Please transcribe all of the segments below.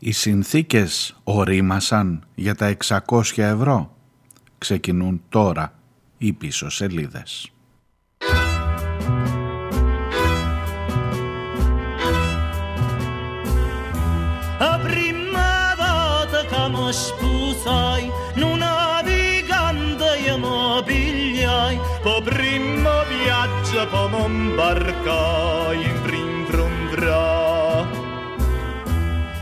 Οι συνθήκες ορίμασαν για τα 60 ευρώ, ξεκινούν τώρα οι πίσω σελίδες. Απριμένα τα χαμόσποι να βήκαν τα μομπιλιά πριν το από μοντάλι.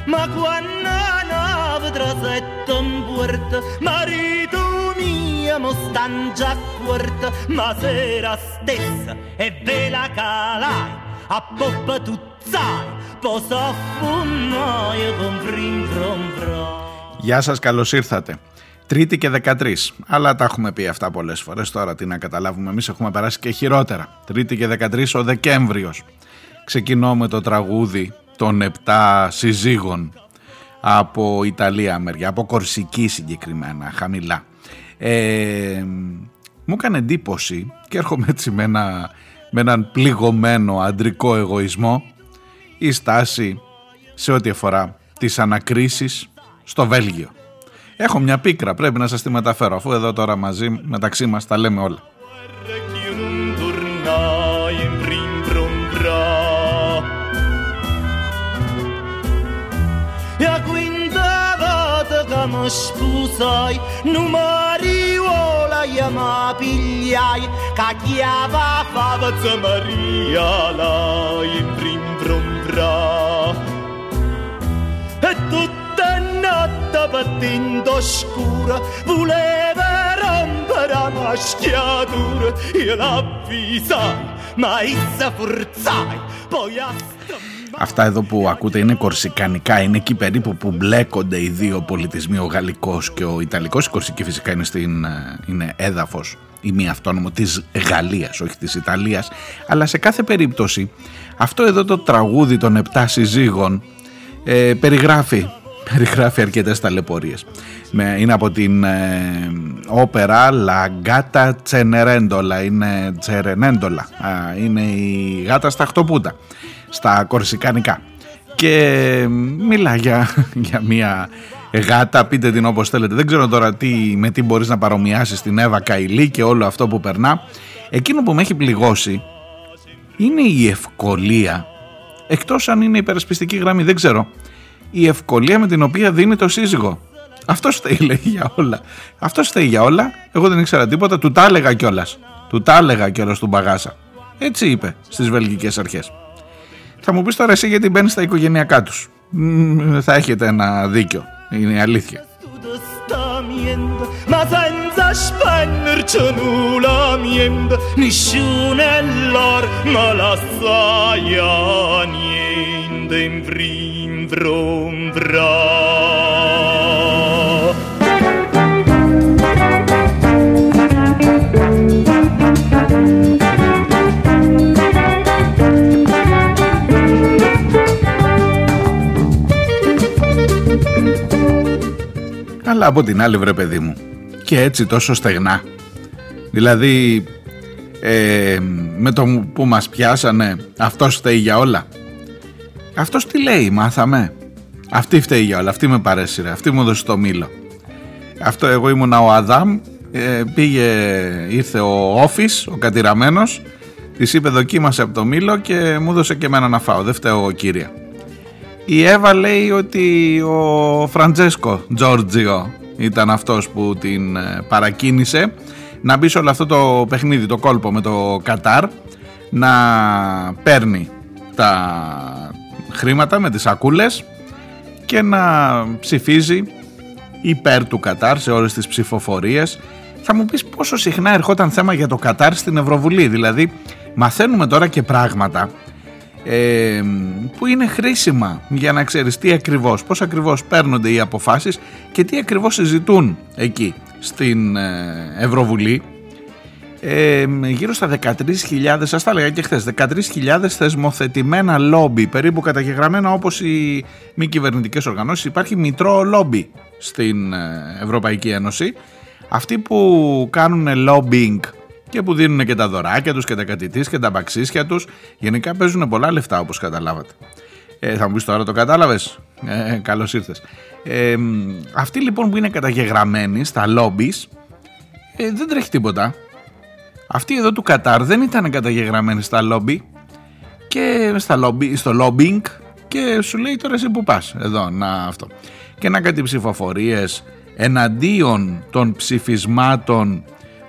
Ma quando la nave trasetta in porta, marito mio mo stan già quarta, ma sera stessa e ve la calai, a poppa tuzzai, po soffunnai con prim vrum Γεια σας, καλώς ήρθατε. Τρίτη και 13. Αλλά τα έχουμε πει αυτά πολλές φορές. Τώρα τι να καταλάβουμε. Εμείς έχουμε περάσει και χειρότερα. Τρίτη και 13 ο Δεκέμβριος. Ξεκινώ με το τραγούδι των 7 συζύγων από Ιταλία μεριά, από Κορσική συγκεκριμένα, χαμηλά. Ε, μου έκανε εντύπωση και έρχομαι έτσι με, ένα, με έναν πληγωμένο αντρικό εγωισμό η στάση σε ό,τι αφορά τις ανακρίσεις στο Βέλγιο. Έχω μια πίκρα, πρέπει να σας τη μεταφέρω, αφού εδώ τώρα μαζί μεταξύ μας τα λέμε όλα. mă-și non Numări la e mă piliai Ca chiava favăță Maria la prin E Tutta notte battendo scura Voleva rompere la maschiatura Io l'avvisai, ma essa forzai Poi a stampare Αυτά εδώ που ακούτε είναι κορσικανικά, είναι εκεί περίπου που μπλέκονται οι δύο πολιτισμοί, ο γαλλικός και ο ιταλικός. Η κορσική φυσικά είναι, στην, ε, είναι έδαφος ή μη αυτόνομο της Γαλλίας, όχι της Ιταλίας. Αλλά σε κάθε περίπτωση αυτό εδώ το τραγούδι των επτά συζύγων ε, περιγράφει περιγράφει αρκετές ταλαιπωρίες. Είναι από την ε, όπερα La Gata Cenerendola, είναι Τσερενέντολα, είναι η γάτα στα χτωπούτα, στα κορσικανικά. Και μιλά για, για μια γάτα, πείτε την όπως θέλετε. Δεν ξέρω τώρα τι, με τι μπορείς να παρομοιάσεις την Εύα Καηλή και όλο αυτό που περνά. Εκείνο που με έχει πληγώσει είναι η ευκολία, εκτός αν είναι υπερασπιστική γραμμή, δεν ξέρω η ευκολία με την οποία δίνει το σύζυγο. Αυτό φταίει λέει για όλα. Αυτό φταίει για όλα. Εγώ δεν ήξερα τίποτα. Του τα έλεγα κιόλας. Του τα έλεγα κιόλας του μπαγάσα. Έτσι είπε στις βελγικές αρχές. Θα μου πεις τώρα εσύ γιατί μπαίνεις στα οικογενειακά τους. Θα έχετε ένα δίκιο. Είναι η αλήθεια. Ma Αλλά από την άλλη βρε παιδί μου και έτσι τόσο στεγνά δηλαδή ε, με το που μας πιάσανε αυτός φταίει για όλα αυτός τι λέει, μάθαμε; Αυτή φταίει για όλα, αυτή με παρέσυρε, αυτή μου έδωσε το μήλο. Αυτό εγώ ήμουνα ο Αδάμ, ε, πήγε, ήρθε ο Όφης, ο κατηραμένος, της είπε δοκίμασε από το μήλο και μου έδωσε και εμένα να φάω, δεν φταίω εγώ κύρια. Η Εύα λέει ότι ο Φραντζέσκο Τζόρτζιο ήταν αυτός που την ε, παρακίνησε να μπει σε όλο αυτό το παιχνίδι, το κόλπο με το Κατάρ, να παίρνει τα χρήματα με τις σακούλες και να ψηφίζει υπέρ του Κατάρ σε όλες τις ψηφοφορίες. Θα μου πεις πόσο συχνά ερχόταν θέμα για το Κατάρ στην Ευρωβουλή. Δηλαδή μαθαίνουμε τώρα και πράγματα ε, που είναι χρήσιμα για να ξέρεις τι ακριβώς, πώς ακριβώς παίρνονται οι αποφάσεις και τι ακριβώς συζητούν εκεί στην ε, Ευρωβουλή ε, γύρω στα 13.000, σας τα έλεγα και χθες, 13.000 θεσμοθετημένα λόμπι, περίπου καταγεγραμμένα όπως οι μη κυβερνητικές οργανώσεις. Υπάρχει μητρό λόμπι στην ε, Ευρωπαϊκή Ένωση. Αυτοί που κάνουν lobbying και που δίνουν και τα δωράκια τους και τα κατητής και τα μπαξίσια τους, γενικά παίζουν πολλά λεφτά όπως καταλάβατε. Ε, θα μου πεις τώρα το κατάλαβες; Ε, καλώς ήρθες. Ε, αυτοί λοιπόν που είναι καταγεγραμμένοι στα λόμπις ε, δεν τρέχει τίποτα. Αυτοί εδώ του Κατάρ δεν ήταν καταγεγραμμένοι στα λόμπι και στα λόμπι, στο lobbying και σου λέει τώρα εσύ που πας εδώ να αυτό. Και να κάτι ψηφοφορίες εναντίον των ψηφισμάτων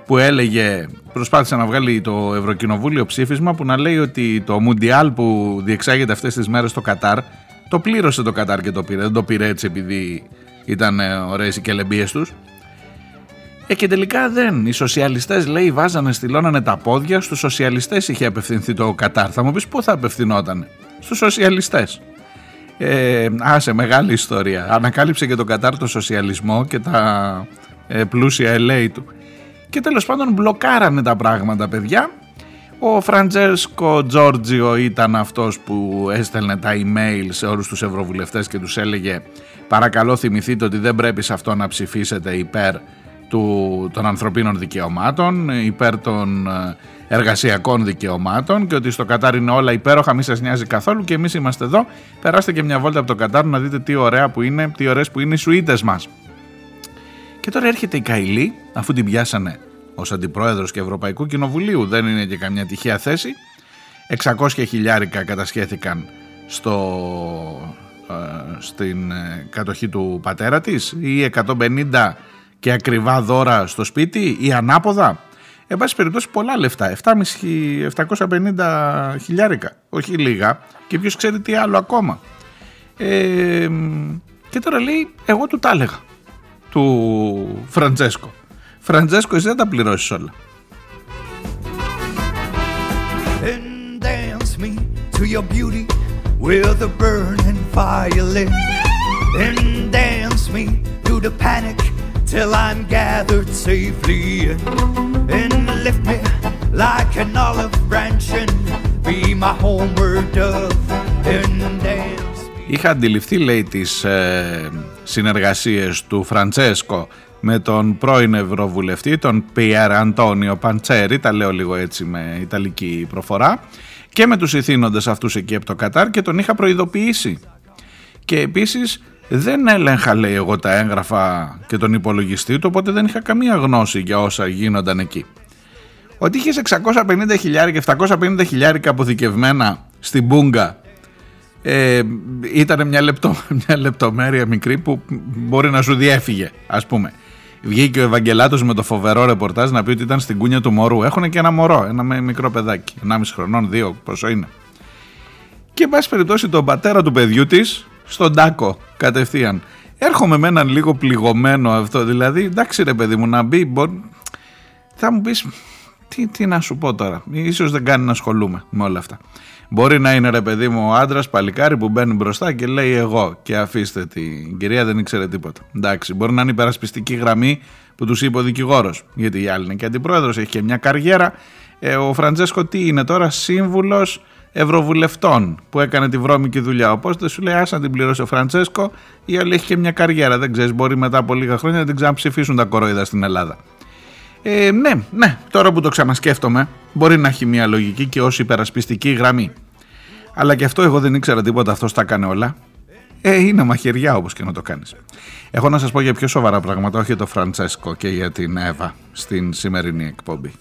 που έλεγε προσπάθησε να βγάλει το Ευρωκοινοβούλιο ψήφισμα που να λέει ότι το Μουντιάλ που διεξάγεται αυτές τις μέρες στο Κατάρ το πλήρωσε το Κατάρ και το πήρε. Δεν το πήρε έτσι επειδή ήταν ε, ωραίες οι κελεμπίες τους. Ε, και τελικά δεν. Οι σοσιαλιστές λέει βάζανε, στυλώνανε τα πόδια. Στους σοσιαλιστές είχε απευθυνθεί το Κατάρ. Θα μου πεις πού θα απευθυνόταν; Στους σοσιαλιστές. Ε, άσε μεγάλη ιστορία. Ανακάλυψε και το Κατάρ το σοσιαλισμό και τα ε, πλούσια LA του. Και τέλος πάντων μπλοκάρανε τα πράγματα παιδιά ο Φραντζέσκο Τζόρτζιο ήταν αυτός που έστελνε τα email σε όλους τους ευρωβουλευτές και τους έλεγε παρακαλώ θυμηθείτε ότι δεν πρέπει σε αυτό να ψηφίσετε υπέρ του, των ανθρωπίνων δικαιωμάτων, υπέρ των ε, εργασιακών δικαιωμάτων και ότι στο Κατάρ είναι όλα υπέροχα, μη σας νοιάζει καθόλου και εμείς είμαστε εδώ. Περάστε και μια βόλτα από το Κατάρ να δείτε τι ωραία που είναι, τι ωραίες που είναι οι σουίτες μας. Και τώρα έρχεται η Καηλή, αφού την πιάσανε ως αντιπρόεδρος και Ευρωπαϊκού Κοινοβουλίου δεν είναι και καμιά τυχαία θέση. 600 χιλιάρικα κατασχέθηκαν στο, ε, στην ε, κατοχή του πατέρα της ή 150 και ακριβά δώρα στο σπίτι ή ανάποδα. Εν πάση περιπτώσει πολλά λεφτά, 750 χιλιάρικα, όχι λίγα και ποιος ξέρει τι άλλο ακόμα. Ε, και τώρα λέει εγώ του τα έλεγα, του Φραντζέσκο. Φραντζέσκο, εσύ δεν τα πληρώσεις όλα. And dance me to your beauty with a burning violin. And dance me through the panic till I'm gathered safely in. And lift me like an olive branch and be my homeward dove. And dance Είχα αντιληφθεί, λέει, τις ε, συνεργασίες του Φραντσέσκο με τον πρώην Ευρωβουλευτή, τον Πιέρ Αντώνιο Παντσέρη, τα λέω λίγο έτσι με ιταλική προφορά, και με τους ηθήνοντες αυτούς εκεί από το Κατάρ και τον είχα προειδοποιήσει. Και επίσης δεν έλεγχα λέει εγώ τα έγγραφα και τον υπολογιστή του, οπότε δεν είχα καμία γνώση για όσα γίνονταν εκεί. Ότι είχες 650 χιλιάρικα, 750 χιλιάρικα αποθηκευμένα στην Μπούγκα ε, ήταν μια, λεπτό, μια λεπτομέρεια μικρή που μπορεί να σου διέφυγε ας πούμε. Βγήκε ο Ευαγγελάτος με το φοβερό ρεπορτάζ να πει ότι ήταν στην κούνια του μωρού. Έχουν και ένα μωρό, ένα μικρό παιδάκι, 1,5 χρονών, 2, πόσο είναι. Και εν πάση περιπτώσει τον πατέρα του παιδιού της στον τάκο κατευθείαν. Έρχομαι με έναν λίγο πληγωμένο αυτό, δηλαδή εντάξει ρε παιδί μου να μπει, μπορεί... θα μου πεις τι, τι να σου πω τώρα, ίσως δεν κάνει να ασχολούμαι με όλα αυτά. Μπορεί να είναι ρε παιδί μου ο άντρας παλικάρι που μπαίνει μπροστά και λέει εγώ και αφήστε την κυρία δεν ήξερε τίποτα. Εντάξει, μπορεί να είναι υπερασπιστική γραμμή που τους είπε ο δικηγόρος. Γιατί η άλλη είναι και αντιπρόεδρος, έχει και μια καριέρα. Ε, ο Φραντζέσκο τι είναι τώρα, σύμβουλος Ευρωβουλευτών που έκανε τη βρώμικη δουλειά. Οπότε σου λέει, άσε να την πληρώσει ο Φραντζέσκο, η άλλη έχει και μια καριέρα. Δεν ξέρεις, μπορεί μετά από λίγα χρόνια να την ξαναψηφίσουν τα κορόιδα στην Ελλάδα. Ε, ναι, ναι, τώρα που το ξανασκέφτομαι, μπορεί να έχει μια λογική και ως υπερασπιστική γραμμή. Αλλά και αυτό εγώ δεν ήξερα τίποτα, αυτός τα έκανε όλα. Ε, είναι μαχαιριά όπως και να το κάνεις. Έχω να σας πω για πιο σοβαρά πράγματα, όχι για τον Φραντσέσκο και για την Εύα στην σημερινή εκπομπή.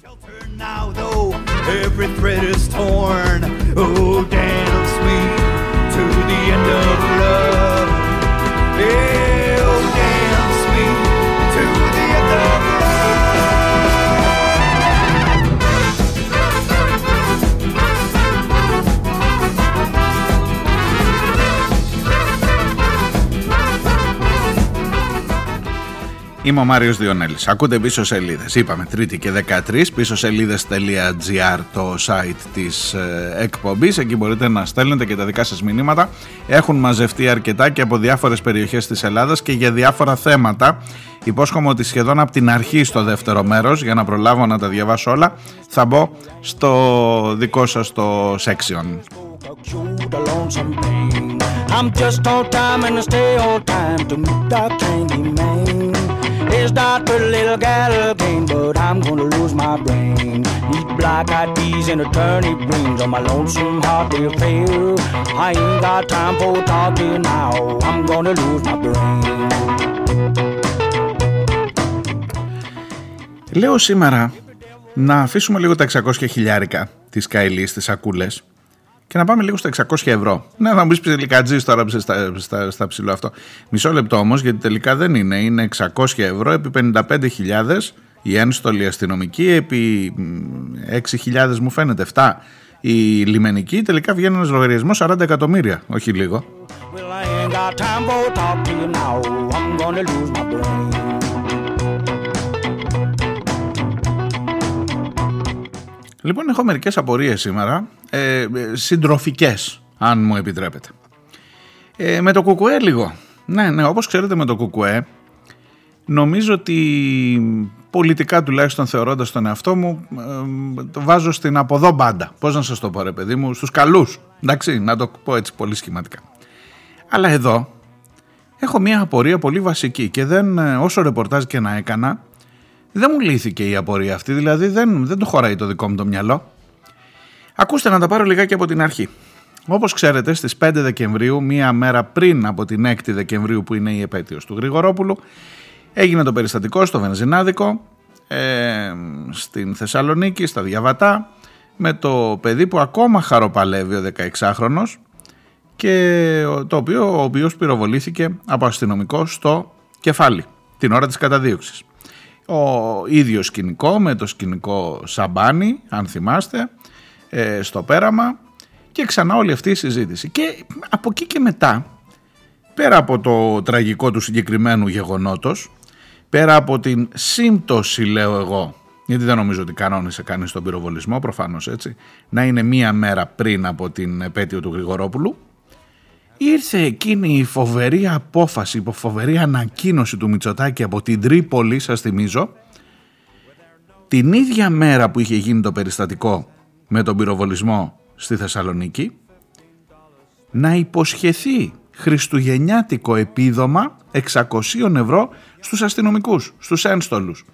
Είμαι ο Μάριος Διονέλης. Ακούτε πίσω σελίδες. Είπαμε Τρίτη και 13, πίσω σελίδε.gr το site της ε, εκπομπής. Εκεί μπορείτε να στέλνετε και τα δικά σας μηνύματα. Έχουν μαζευτεί αρκετά και από διάφορες περιοχές της Ελλάδας και για διάφορα θέματα. Υπόσχομαι ότι σχεδόν από την αρχή στο δεύτερο μέρος, για να προλάβω να τα διαβάσω όλα, θα μπω στο δικό σας το section. I'm just on time and I stay on time to meet the candy man. Is that pretty little gal again, but I'm gonna lose my brain. Need black eyed peas and attorney brains on my lonesome heart will fail. I ain't got time for talking now. I'm gonna lose my brain. Λέω σήμερα να αφήσουμε λίγο τα 600 χιλιάρικα της Καηλής, τις σακούλες και να πάμε λίγο στα 600 ευρώ. Ναι, θα μου πεις ψιλικατζή τώρα στα, στα, στα ψηλό αυτό. Μισό λεπτό όμως, γιατί τελικά δεν είναι. Είναι 600 ευρώ επί 55.000 η ένστολη αστυνομική, επί 6.000 μου φαίνεται 7 η λιμενική. Τελικά βγαίνει ένας λογαριασμός 40 εκατομμύρια, όχι λίγο. Λοιπόν, έχω μερικές απορίες σήμερα, ε, ε, συντροφικές, αν μου επιτρέπετε. Ε, με το κουκουέ λίγο. Ναι, ναι, όπως ξέρετε με το κουκουέ, νομίζω ότι πολιτικά τουλάχιστον θεωρώντας τον εαυτό μου, ε, το βάζω στην αποδό μπάντα. Πώς να σας το πω ρε παιδί μου, στους καλούς. Εντάξει, να το πω έτσι πολύ σχηματικά. Αλλά εδώ έχω μια απορία πολύ βασική και δεν, ε, όσο ρεπορτάζ και να έκανα, δεν μου λύθηκε η απορία αυτή, δηλαδή δεν, δεν το χωράει το δικό μου το μυαλό. Ακούστε να τα πάρω λιγάκι από την αρχή. Όπως ξέρετε στις 5 Δεκεμβρίου, μία μέρα πριν από την 6η Δεκεμβρίου που είναι η επέτειος του Γρηγορόπουλου, έγινε το περιστατικό στο Βενζινάδικο, ε, στην Θεσσαλονίκη, στα Διαβατά, με το παιδί που ακόμα χαροπαλεύει ο 16χρονος και το οποίο, ο οποίος πυροβολήθηκε από αστυνομικό στο κεφάλι την ώρα της καταδίωξης ο ίδιος σκηνικό με το σκηνικό Σαμπάνι, αν θυμάστε, ε, στο πέραμα και ξανά όλη αυτή η συζήτηση. Και από εκεί και μετά, πέρα από το τραγικό του συγκεκριμένου γεγονότος, πέρα από την σύμπτωση λέω εγώ, γιατί δεν νομίζω ότι κανόνισε κανείς τον πυροβολισμό, προφανώς έτσι, να είναι μία μέρα πριν από την επέτειο του Γρηγορόπουλου, ήρθε εκείνη η φοβερή απόφαση, η φοβερή ανακοίνωση του Μητσοτάκη από την Τρίπολη, σας θυμίζω, την ίδια μέρα που είχε γίνει το περιστατικό με τον πυροβολισμό στη Θεσσαλονίκη, να υποσχεθεί χριστουγεννιάτικο επίδομα 600 ευρώ στους αστυνομικούς, στους ένστολους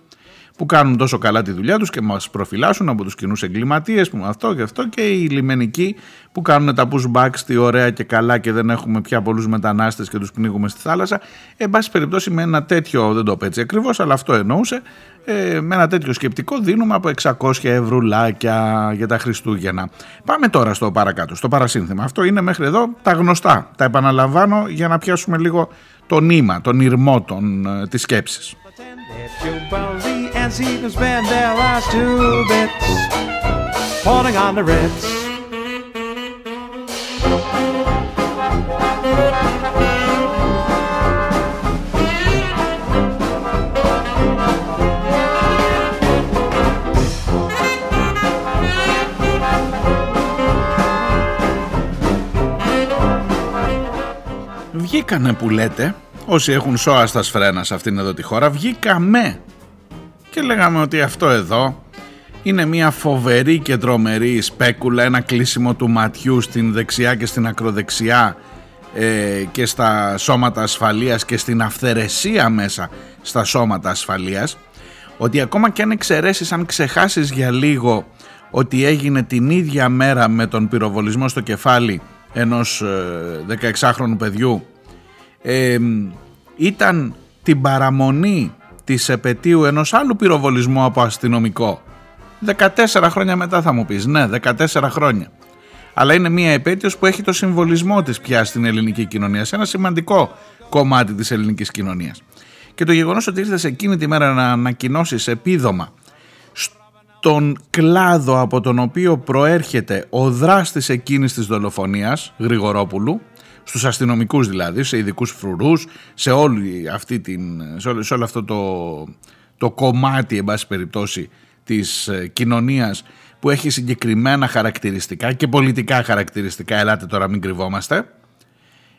που κάνουν τόσο καλά τη δουλειά τους και μας προφυλάσσουν από τους κοινούς εγκληματίες που αυτό και αυτό και οι λιμενικοί που κάνουν τα pushbacks τι ωραία και καλά και δεν έχουμε πια πολλούς μετανάστες και τους πνίγουμε στη θάλασσα. Εν πάση περιπτώσει με ένα τέτοιο, δεν το πω έτσι ακριβώς, αλλά αυτό εννοούσε, ε, με ένα τέτοιο σκεπτικό δίνουμε από 600 ευρουλάκια για τα Χριστούγεννα. Πάμε τώρα στο παρακάτω, στο παρασύνθημα. Αυτό είναι μέχρι εδώ τα γνωστά. Τα επαναλαμβάνω για να πιάσουμε λίγο το νήμα, τον ήρμό των, ε, της σκέψης. And see them spend their last two bits falling on the Ritz. Βγήκανε που λέτε όσοι έχουν σώα στα σφρένα σε αυτήν εδώ τη χώρα βγήκαμε. Και λέγαμε ότι αυτό εδώ είναι μια φοβερή και τρομερή σπέκουλα, ένα κλείσιμο του ματιού στην δεξιά και στην ακροδεξιά ε, και στα σώματα ασφαλείας και στην αυθαιρεσία μέσα στα σώματα ασφαλείας. Ότι ακόμα και αν εξαιρέσεις, αν ξεχάσεις για λίγο ότι έγινε την ίδια μέρα με τον πυροβολισμό στο κεφάλι ενός 16χρονου ε, παιδιού ε, ήταν την παραμονή της επαιτίου ενός άλλου πυροβολισμού από αστυνομικό. 14 χρόνια μετά θα μου πεις, ναι 14 χρόνια. Αλλά είναι μια επέτειος που έχει το συμβολισμό της πια στην ελληνική κοινωνία, σε ένα σημαντικό κομμάτι της ελληνικής κοινωνίας. Και το γεγονός ότι ήρθες εκείνη τη μέρα να ανακοινώσεις επίδομα στον κλάδο από τον οποίο προέρχεται ο δράστης εκείνης της δολοφονίας, Γρηγορόπουλου, στους αστυνομικούς δηλαδή, σε ειδικούς φρουρούς, σε, όλη αυτή την, σε, όλο, σε όλο αυτό το, το κομμάτι, εν πάση περιπτώσει, της ε, κοινωνίας που έχει συγκεκριμένα χαρακτηριστικά και πολιτικά χαρακτηριστικά, ελάτε τώρα μην κρυβόμαστε,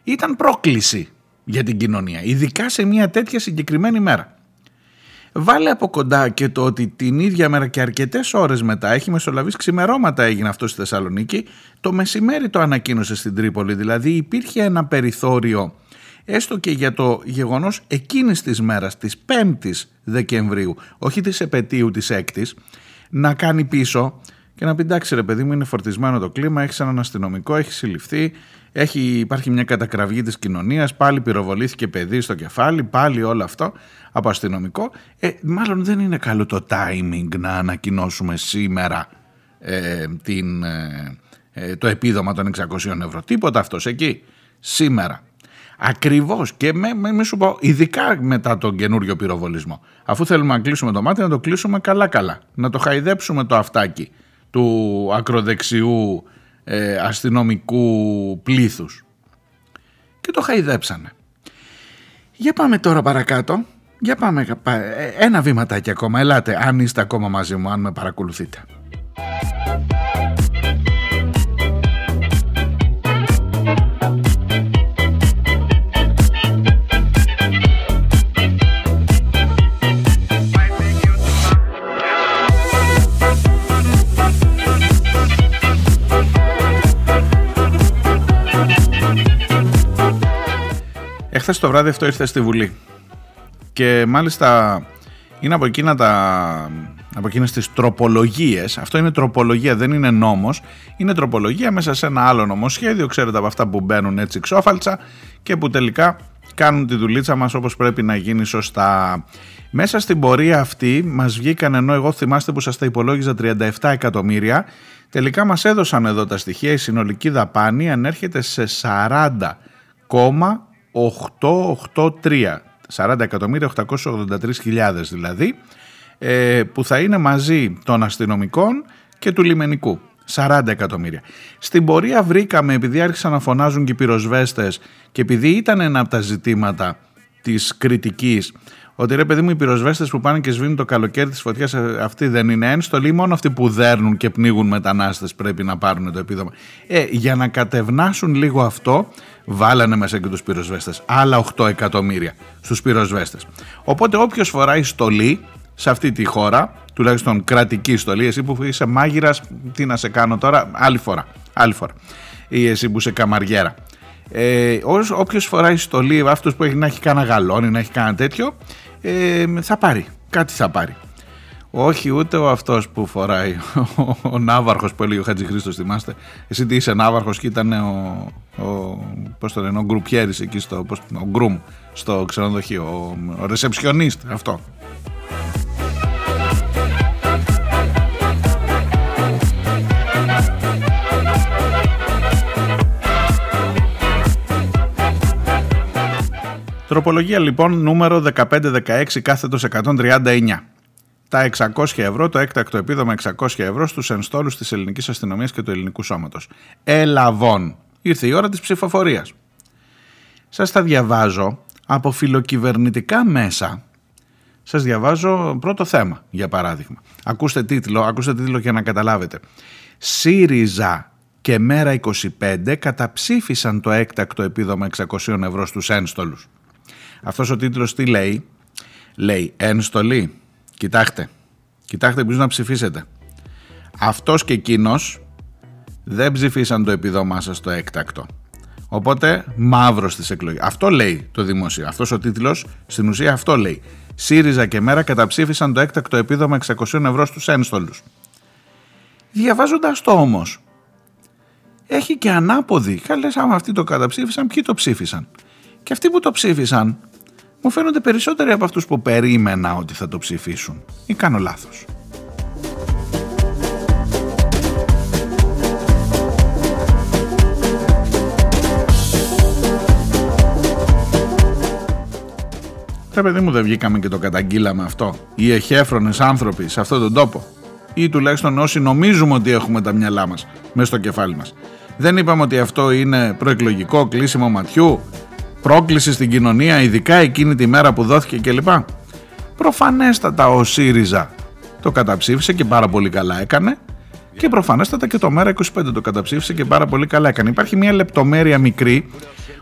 ήταν πρόκληση για την κοινωνία, ειδικά σε μια τέτοια συγκεκριμένη μέρα. Βάλε από κοντά και το ότι την ίδια μέρα και αρκετές ώρες μετά έχει μεσολαβήσει ξημερώματα έγινε αυτό στη Θεσσαλονίκη. Το μεσημέρι το ανακοίνωσε στην Τρίπολη. Δηλαδή υπήρχε ένα περιθώριο έστω και για το γεγονός εκείνης της μέρας, της 5ης Δεκεμβρίου, όχι της επαιτίου της 6ης, να κάνει πίσω και να πει εντάξει ρε παιδί μου είναι φορτισμένο το κλίμα, έχεις έναν αστυνομικό, έχεις συλληφθεί, έχει, υπάρχει μια κατακραυγή της κοινωνίας, πάλι πυροβολήθηκε παιδί στο κεφάλι, πάλι όλο αυτό από αστυνομικό. Ε, μάλλον δεν είναι καλό το timing να ανακοινώσουμε σήμερα ε, την, ε, ε, το επίδομα των 600 ευρώ. Τίποτα αυτός εκεί, σήμερα. Ακριβώς και με, με, με, σου πω, ειδικά μετά τον καινούριο πυροβολισμό. Αφού θέλουμε να κλείσουμε το μάτι, να το κλείσουμε καλά-καλά. Να το χαϊδέψουμε το αυτάκι του ακροδεξιού ε, αστυνομικού πλήθους. Και το χαϊδέψανε. Για πάμε τώρα παρακάτω. Για πάμε ε, ένα βήματάκι ακόμα. Ελάτε αν είστε ακόμα μαζί μου, αν με παρακολουθείτε. Εχθές το βράδυ αυτό ήρθε στη Βουλή. Και μάλιστα είναι από εκείνα τα από εκείνες τις τροπολογίες. Αυτό είναι τροπολογία δεν είναι νόμος. Είναι τροπολογία μέσα σε ένα άλλο νομοσχέδιο ξέρετε από αυτά που μπαίνουν έτσι ξόφαλτσα και που τελικά κάνουν τη δουλίτσα μας όπως πρέπει να γίνει σωστά. Μέσα στην πορεία αυτή μας βγήκαν ενώ εγώ θυμάστε που σας τα υπολόγιζα 37 εκατομμύρια. Τελικά μας έδωσαν εδώ τα στοιχεία η συνολική δαπάνη ανέρχεται σε 40 883, 40 εκατομμύρια 883 δηλαδή, ε, που θα είναι μαζί των αστυνομικών και του λιμενικού. 40 εκατομμύρια. Στην πορεία βρήκαμε, επειδή άρχισαν να φωνάζουν και οι πυροσβέστες και επειδή ήταν ένα από τα ζητήματα της κριτικής ότι ρε παιδί μου οι πυροσβέστες που πάνε και σβήνουν το καλοκαίρι της φωτιάς ε, αυτοί δεν είναι ένστολοι μόνο αυτοί που δέρνουν και πνίγουν μετανάστες πρέπει να πάρουν το επίδομα. Ε, για να κατευνάσουν λίγο αυτό βάλανε μέσα και τους πυροσβέστες. Άλλα 8 εκατομμύρια στους πυροσβέστες. Οπότε όποιος φοράει στολή σε αυτή τη χώρα, τουλάχιστον κρατική στολή, εσύ που είσαι μάγειρας, τι να σε κάνω τώρα, άλλη φορά. Άλλη φορά. Ή εσύ που είσαι καμαριέρα. Ε, Όποιος φοράει στολή, αυτός που έχει να έχει κανένα γαλόνι, να έχει κανένα τέτοιο, ε, θα πάρει. Κάτι θα πάρει. Όχι ούτε ο αυτός που φοράει ο, ο Ναύαρχος που έλεγε ο Χατζη Χρήστος θυμάστε; Εσύ τι είσαι Ναύαρχος και ήταν ο, ο πώς το λένε, ο Γκρουπιέρης εκεί στο, πώς, ο Γκρουμ στο ξενοδοχείο ο, ο ρεσεψιονίστ αυτό Τροπολογία λοιπόν νούμερο 1516 κάθετος 139 τα 600 ευρώ, το έκτακτο επίδομα 600 ευρώ στους ενστόλους της ελληνικής αστυνομίας και του ελληνικού σώματος. Ελαβών. Ήρθε η ώρα της ψηφοφορίας. Σας τα διαβάζω από φιλοκυβερνητικά μέσα. Σας διαβάζω πρώτο θέμα, για παράδειγμα. Ακούστε τίτλο, ακούστε τίτλο για να καταλάβετε. ΣΥΡΙΖΑ και Μέρα 25 καταψήφισαν το έκτακτο επίδομα 600 ευρώ στους ένστολους. Αυτός ο τίτλος τι λέει; Λέει ένστολοι Κοιτάξτε, κοιτάξτε ποιους να ψηφίσετε. Αυτός και εκείνος δεν ψηφίσαν το επιδόμά σας το έκτακτο. Οπότε μαύρος στις εκλογές. Αυτό λέει το δημόσιο. Αυτός ο τίτλος στην ουσία αυτό λέει. ΣΥΡΙΖΑ και ΜΕΡΑ καταψήφισαν το έκτακτο επίδομα 600 ευρώ στους ένστολους. Διαβάζοντας το όμως, έχει και ανάποδη. Καλές άμα αυτοί το καταψήφισαν, ποιοι το ψήφισαν; Και αυτοί που το ψήφισαν μου φαίνονται περισσότεροι από αυτούς που περίμενα ότι θα το ψηφίσουν. Ή κάνω λάθος. Τα παιδί μου δεν βγήκαμε και το καταγγείλαμε αυτό. Οι εχέφρονες άνθρωποι σε αυτόν τον τόπο. Ή τουλάχιστον όσοι νομίζουμε ότι έχουμε τα μυαλά μας μέσα στο κεφάλι μας. Δεν είπαμε ότι αυτό είναι προεκλογικό κλείσιμο ματιού; Πρόκληση στην κοινωνία, ειδικά εκείνη τη μέρα που δόθηκε κλπ. Προφανέστατα ο ΣΥΡΙΖΑ το καταψήφισε και πάρα πολύ καλά έκανε και προφανέστατα και το ΜΕΡΑ 25 το καταψήφισε και πάρα πολύ καλά έκανε. Υπάρχει μια λεπτομέρεια μικρή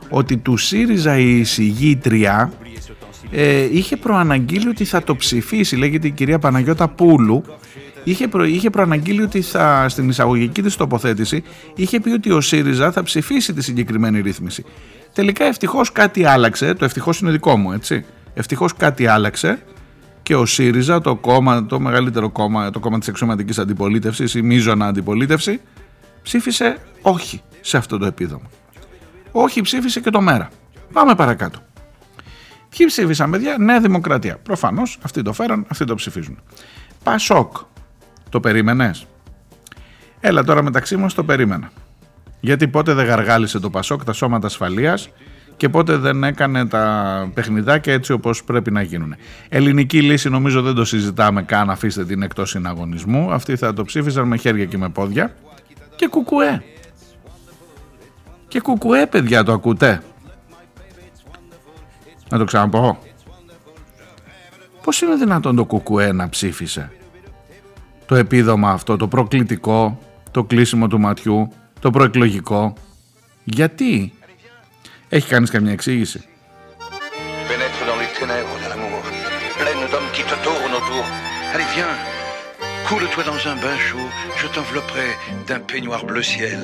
ότι του ΣΥΡΙΖΑ η εισηγήτρια ε, είχε προαναγγείλει ότι θα το ψηφίσει, λέγεται η κυρία Παναγιώτα Πούλου, είχε, προ, είχε προαναγγείλει ότι θα, στην εισαγωγική της τοποθέτηση είχε πει ότι ο ΣΥΡΙΖΑ θα ψηφίσει τη συγκεκριμένη ρύθμιση. Τελικά ευτυχώς κάτι άλλαξε, το ευτυχώς είναι δικό μου έτσι, ευτυχώς κάτι άλλαξε και ο ΣΥΡΙΖΑ, το κόμμα, το μεγαλύτερο κόμμα, το κόμμα της εξωματικής αντιπολίτευσης, η μείζωνα αντιπολίτευση, ψήφισε όχι σε αυτό το επίδομα. Όχι ψήφισε και το ΜΕΡΑ. Πάμε παρακάτω. Ποιοι ψήφισαν, παιδιά, Νέα Δημοκρατία. Προφανώς αυτοί το φέραν, αυτοί το ψηφίζουν. Πασόκ. Το περίμενες; Έλα τώρα μεταξύ μας το περίμενα. Γιατί πότε δεν γαργάλισε το Πασόκ τα σώματα ασφαλείας και πότε δεν έκανε τα παιχνιδάκια έτσι όπως πρέπει να γίνουν. Ελληνική λύση νομίζω δεν το συζητάμε καν, αφήστε την εκτός συναγωνισμού. Αυτοί θα το ψήφισαν με χέρια και με πόδια. Και κουκουέ. Και κουκουέ παιδιά το ακούτε. Να το ξαναπώ. Πώς είναι δυνατόν το κουκουέ να ψήφισε. Το επίδομα αυτό, το προκλητικό, το κλείσιμο του ματιού, το προεκλογικό. Γιατί. Έχει κανείς καμιά εξήγηση. Pénètre dans les ténèbres de l'amour, pleine d'hommes qui te tournent autour. Allez, viens, coule-toi dans un bain chaud, je t'envelopperai d'un peignoir bleu ciel.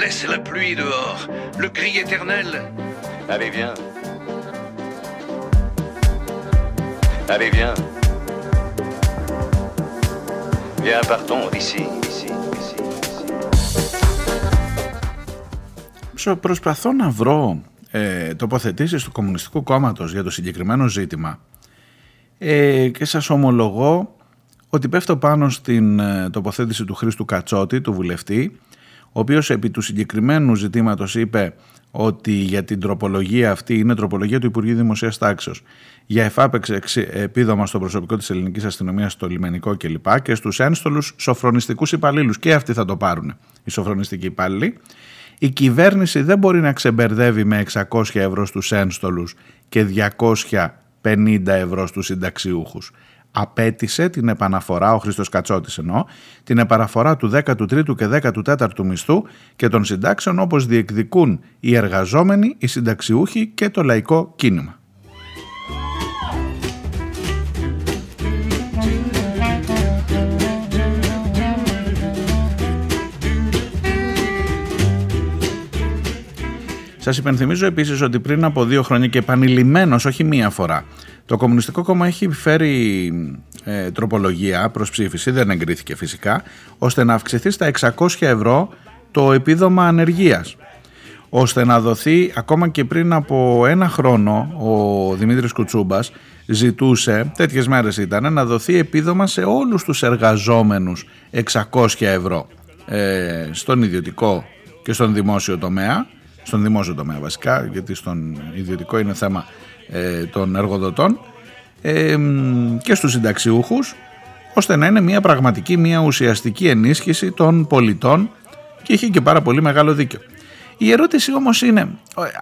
Laisse la pluie dehors, le cri éternel. Allez, viens. Allez, viens. Viens, partons d'ici, ici, ici, Προσπαθώ να βρω ε, τοποθετήσεις του Κομμουνιστικού Κόμματος για το συγκεκριμένο ζήτημα ε, και σας ομολογώ ότι πέφτω πάνω στην ε, τοποθέτηση του Χρήστου Κατσότη, του βουλευτή, ο οποίος επί του συγκεκριμένου ζητήματος είπε ότι για την τροπολογία αυτή είναι τροπολογία του Υπουργείου Δημοσίας Τάξεως για εφάπεξ επίδομα στο προσωπικό της ελληνικής αστυνομίας, στο λιμενικό κλπ. και στους ένστολους σοφρονιστικούς υπαλλήλους. Και αυτοί θα το πάρουν, οι σοφρονιστικοί υπάλληλοι. Η κυβέρνηση δεν μπορεί να ξεμπερδεύει με 600 ευρώ στους ένστολους και 250 ευρώ στους συνταξιούχους απέτησε την επαναφορά, ο Χρήστος Κατσότης εννοώ, την επαναφορά του 13ου και 14ου μισθού και των συντάξεων όπως διεκδικούν οι εργαζόμενοι, οι συνταξιούχοι και το λαϊκό κίνημα. Σας υπενθυμίζω επίσης ότι πριν από δύο χρόνια και επανειλημμένω, όχι μία φορά, το Κομμουνιστικό Κόμμα έχει φέρει ε, τροπολογία προς ψήφιση, δεν εγκρίθηκε φυσικά, ώστε να αυξηθεί στα 600 ευρώ το επίδομα ανεργίας. Ώστε να δοθεί ακόμα και πριν από ένα χρόνο ο Δημήτρης Κουτσούμπας ζητούσε, τέτοιες μέρες ήταν, να δοθεί επίδομα σε όλους τους εργαζόμενους 600 ευρώ ε, στον ιδιωτικό και στον δημόσιο τομέα στον δημόσιο τομέα βασικά, γιατί στον ιδιωτικό είναι θέμα ε, των εργοδοτών ε, και στους συνταξιούχους, ώστε να είναι μια πραγματική, μια ουσιαστική ενίσχυση των πολιτών και έχει και πάρα πολύ μεγάλο δίκιο. Η ερώτηση όμως είναι,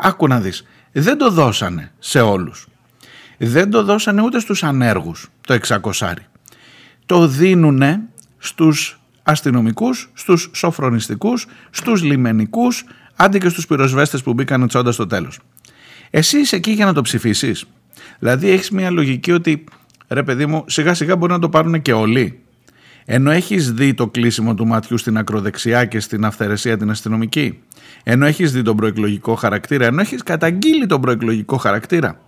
άκου να δεις, δεν το δώσανε σε όλους. Δεν το δώσανε ούτε στους ανέργους το 600. Το δίνουνε στους αστυνομικούς, στους σοφρονιστικούς, στους λιμενικούς, άντε και στους πυροσβέστες που μπήκαν τσόντας στο τέλος. Εσύ είσαι εκεί για να το ψηφίσεις. Δηλαδή έχεις μια λογική ότι ρε παιδί μου σιγά σιγά μπορεί να το πάρουν και όλοι. Ενώ έχεις δει το κλείσιμο του ματιού στην ακροδεξιά και στην αυθαιρεσία την αστυνομική. Ενώ έχεις δει τον προεκλογικό χαρακτήρα. Ενώ έχεις καταγγείλει τον προεκλογικό χαρακτήρα.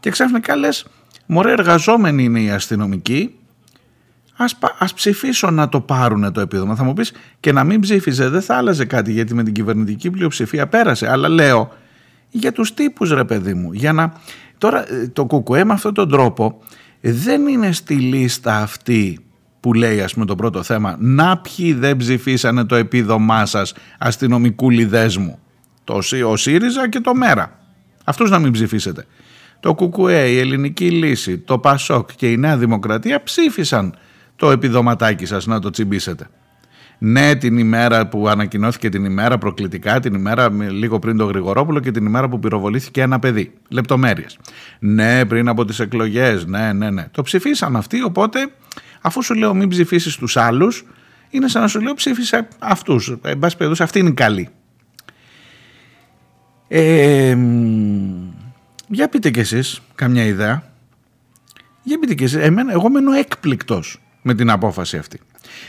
Και ξαφνικά λες, μωρέ εργαζόμενοι είναι οι αστυνομικοί ας, ας ψηφίσω να το πάρουν το επίδομα. Θα μου πεις και να μην ψήφιζε δεν θα άλλαζε κάτι γιατί με την κυβερνητική πλειοψηφία πέρασε. Αλλά λέω για τους τύπους ρε παιδί μου. Για να... Τώρα ε, το κουκουέ με αυτόν τον τρόπο δεν είναι στη λίστα αυτή που λέει ας πούμε το πρώτο θέμα να ποιοι δεν ψηφίσανε το επίδομά σας αστυνομικού λιδέσμου. Το, ο ΣΥΡΙΖΑ και το ΜΕΡΑ. Αυτούς να μην ψηφίσετε. Το ΚΚΕ, η Ελληνική Λύση, το ΠΑΣΟΚ και η Νέα Δημοκρατία ψήφισαν το επιδοματάκι σας να το τσιμπήσετε. Ναι, την ημέρα που ανακοινώθηκε την ημέρα προκλητικά, την ημέρα λίγο πριν το Γρηγορόπουλο και την ημέρα που πυροβολήθηκε ένα παιδί. Λεπτομέρειες. Ναι, πριν από τις εκλογές. Ναι, ναι, ναι. Το ψηφίσαν αυτοί, οπότε αφού σου λέω μην ψηφίσεις τους άλλους, είναι σαν να σου λέω ψήφισε αυτούς. Εν πάση περιπτώσει, αυτή είναι η καλή. Ε, για πείτε κι εσείς καμιά ιδέα. Για πείτε κι εσείς. Εμένα, εγώ μένω έκπληκτος με την απόφαση αυτή.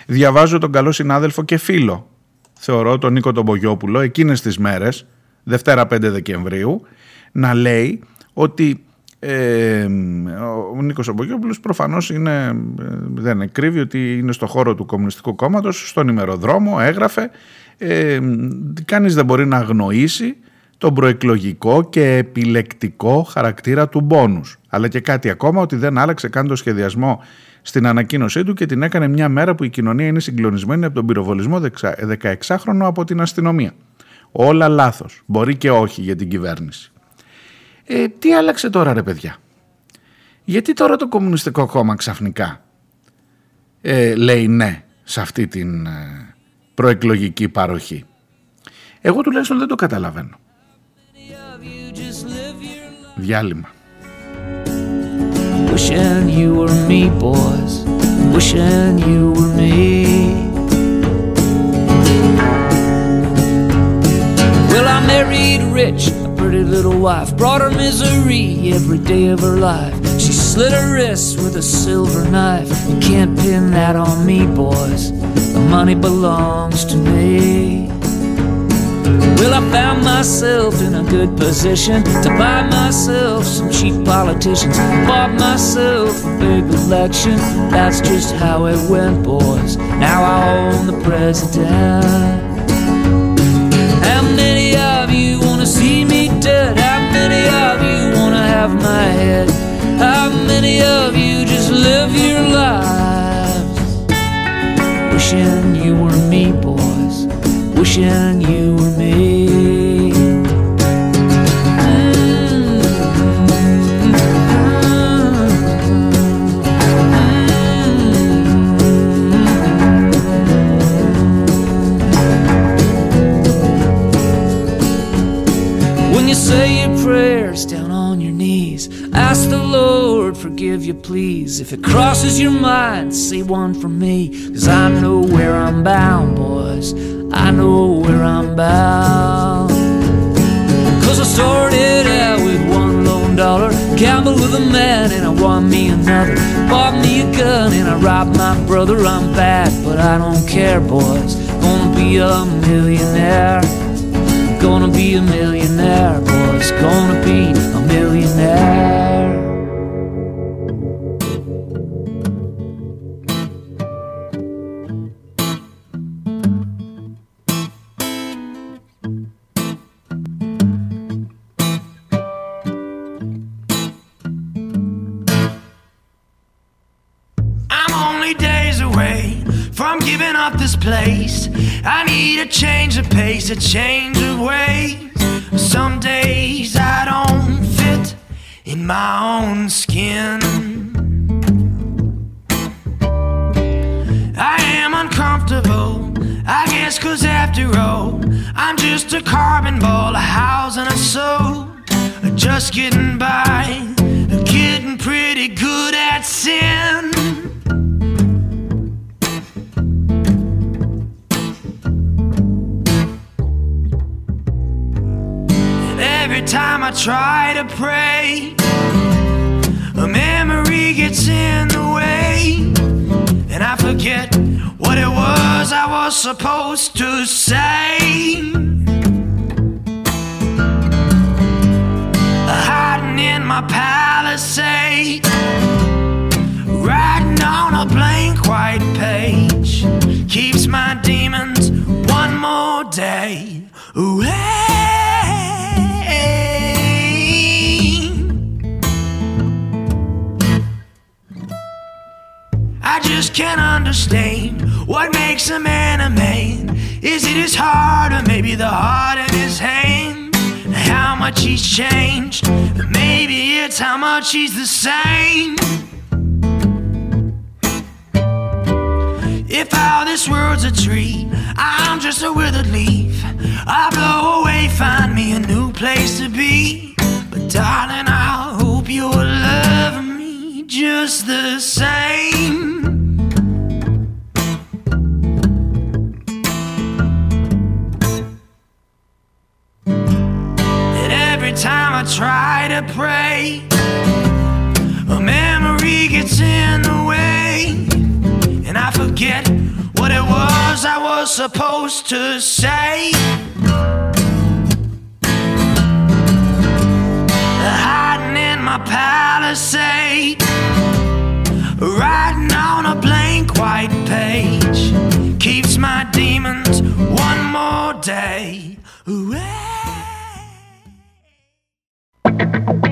Διαβάζω τον καλό συνάδελφο και φίλο, θεωρώ τον Νίκο τον Μπογιόπουλο, εκείνες τις μέρες, Δευτέρα 5 Δεκεμβρίου, να λέει ότι ε, ο Νίκος Αμπογιόπουλος προφανώς είναι, ε, δεν κρύβει ότι είναι στο χώρο του Κομμουνιστικού Κόμματος, στον ημεροδρόμο, έγραφε, ε, κανείς δεν μπορεί να αγνοήσει τον προεκλογικό και επιλεκτικό χαρακτήρα του μπόνους. Αλλά και κάτι ακόμα ότι δεν άλλαξε καν το σχεδιασμό στην ανακοίνωσή του και την έκανε μια μέρα που η κοινωνία είναι συγκλονισμένη από τον πυροβολισμό 16χρονο από την αστυνομία. Όλα λάθος. Μπορεί και όχι για την κυβέρνηση. Ε, τι άλλαξε τώρα ρε παιδιά; Γιατί τώρα το Κομμουνιστικό Κόμμα ξαφνικά ε, λέει ναι σε αυτή την ε, προεκλογική παροχή; Εγώ τουλάχιστον δεν το καταλαβαίνω. Διάλειμμα. Wishing you were me, boys. Wishing you were me. Well, I married rich, a pretty little wife. Brought her misery every day of her life. She slit her wrists with a silver knife. You can't pin that on me, boys. The money belongs to me. Well, I found myself in a good position to buy myself some cheap politicians. Bought myself a big election. That's just how it went, boys. Now I own the president. How many of you wanna see me dead? How many of you wanna have my head? How many of you just live your lives wishing you were me, boys? Wishing you please. If it crosses your mind, say one for me, cause I know where I'm bound, boys. I know where I'm bound. Cause I started out with one lone dollar, gambled with a man, and I won me another. Bought me a gun, and I robbed my brother. I'm bad, but I don't care, boys. Gonna be a millionaire. Gonna be a millionaire, boys. Gonna be a millionaire. Change of pace, a change of ways. Some days I don't fit in my own skin. I am uncomfortable, I guess, cause after all, I'm just a carbon ball, a house and a soul. Just getting by, I try to pray, a memory gets in the way. And I forget what it was I was supposed to say. Hiding in my palisade, writing on a blank white page, keeps my demons one more day away. Just can't understand what makes a man a man. Is it his heart or maybe the heart in his hand? How much he's changed? Maybe it's how much he's the same. If all this world's a tree, I'm just a withered leaf. I blow away, find me a new place to be. But darling, I hope you'll love me just the same. time I try to pray, a memory gets in the way, and I forget what it was I was supposed to say. Hiding in my palisade, writing on a blank white page, keeps my demons one more day away. Thank you.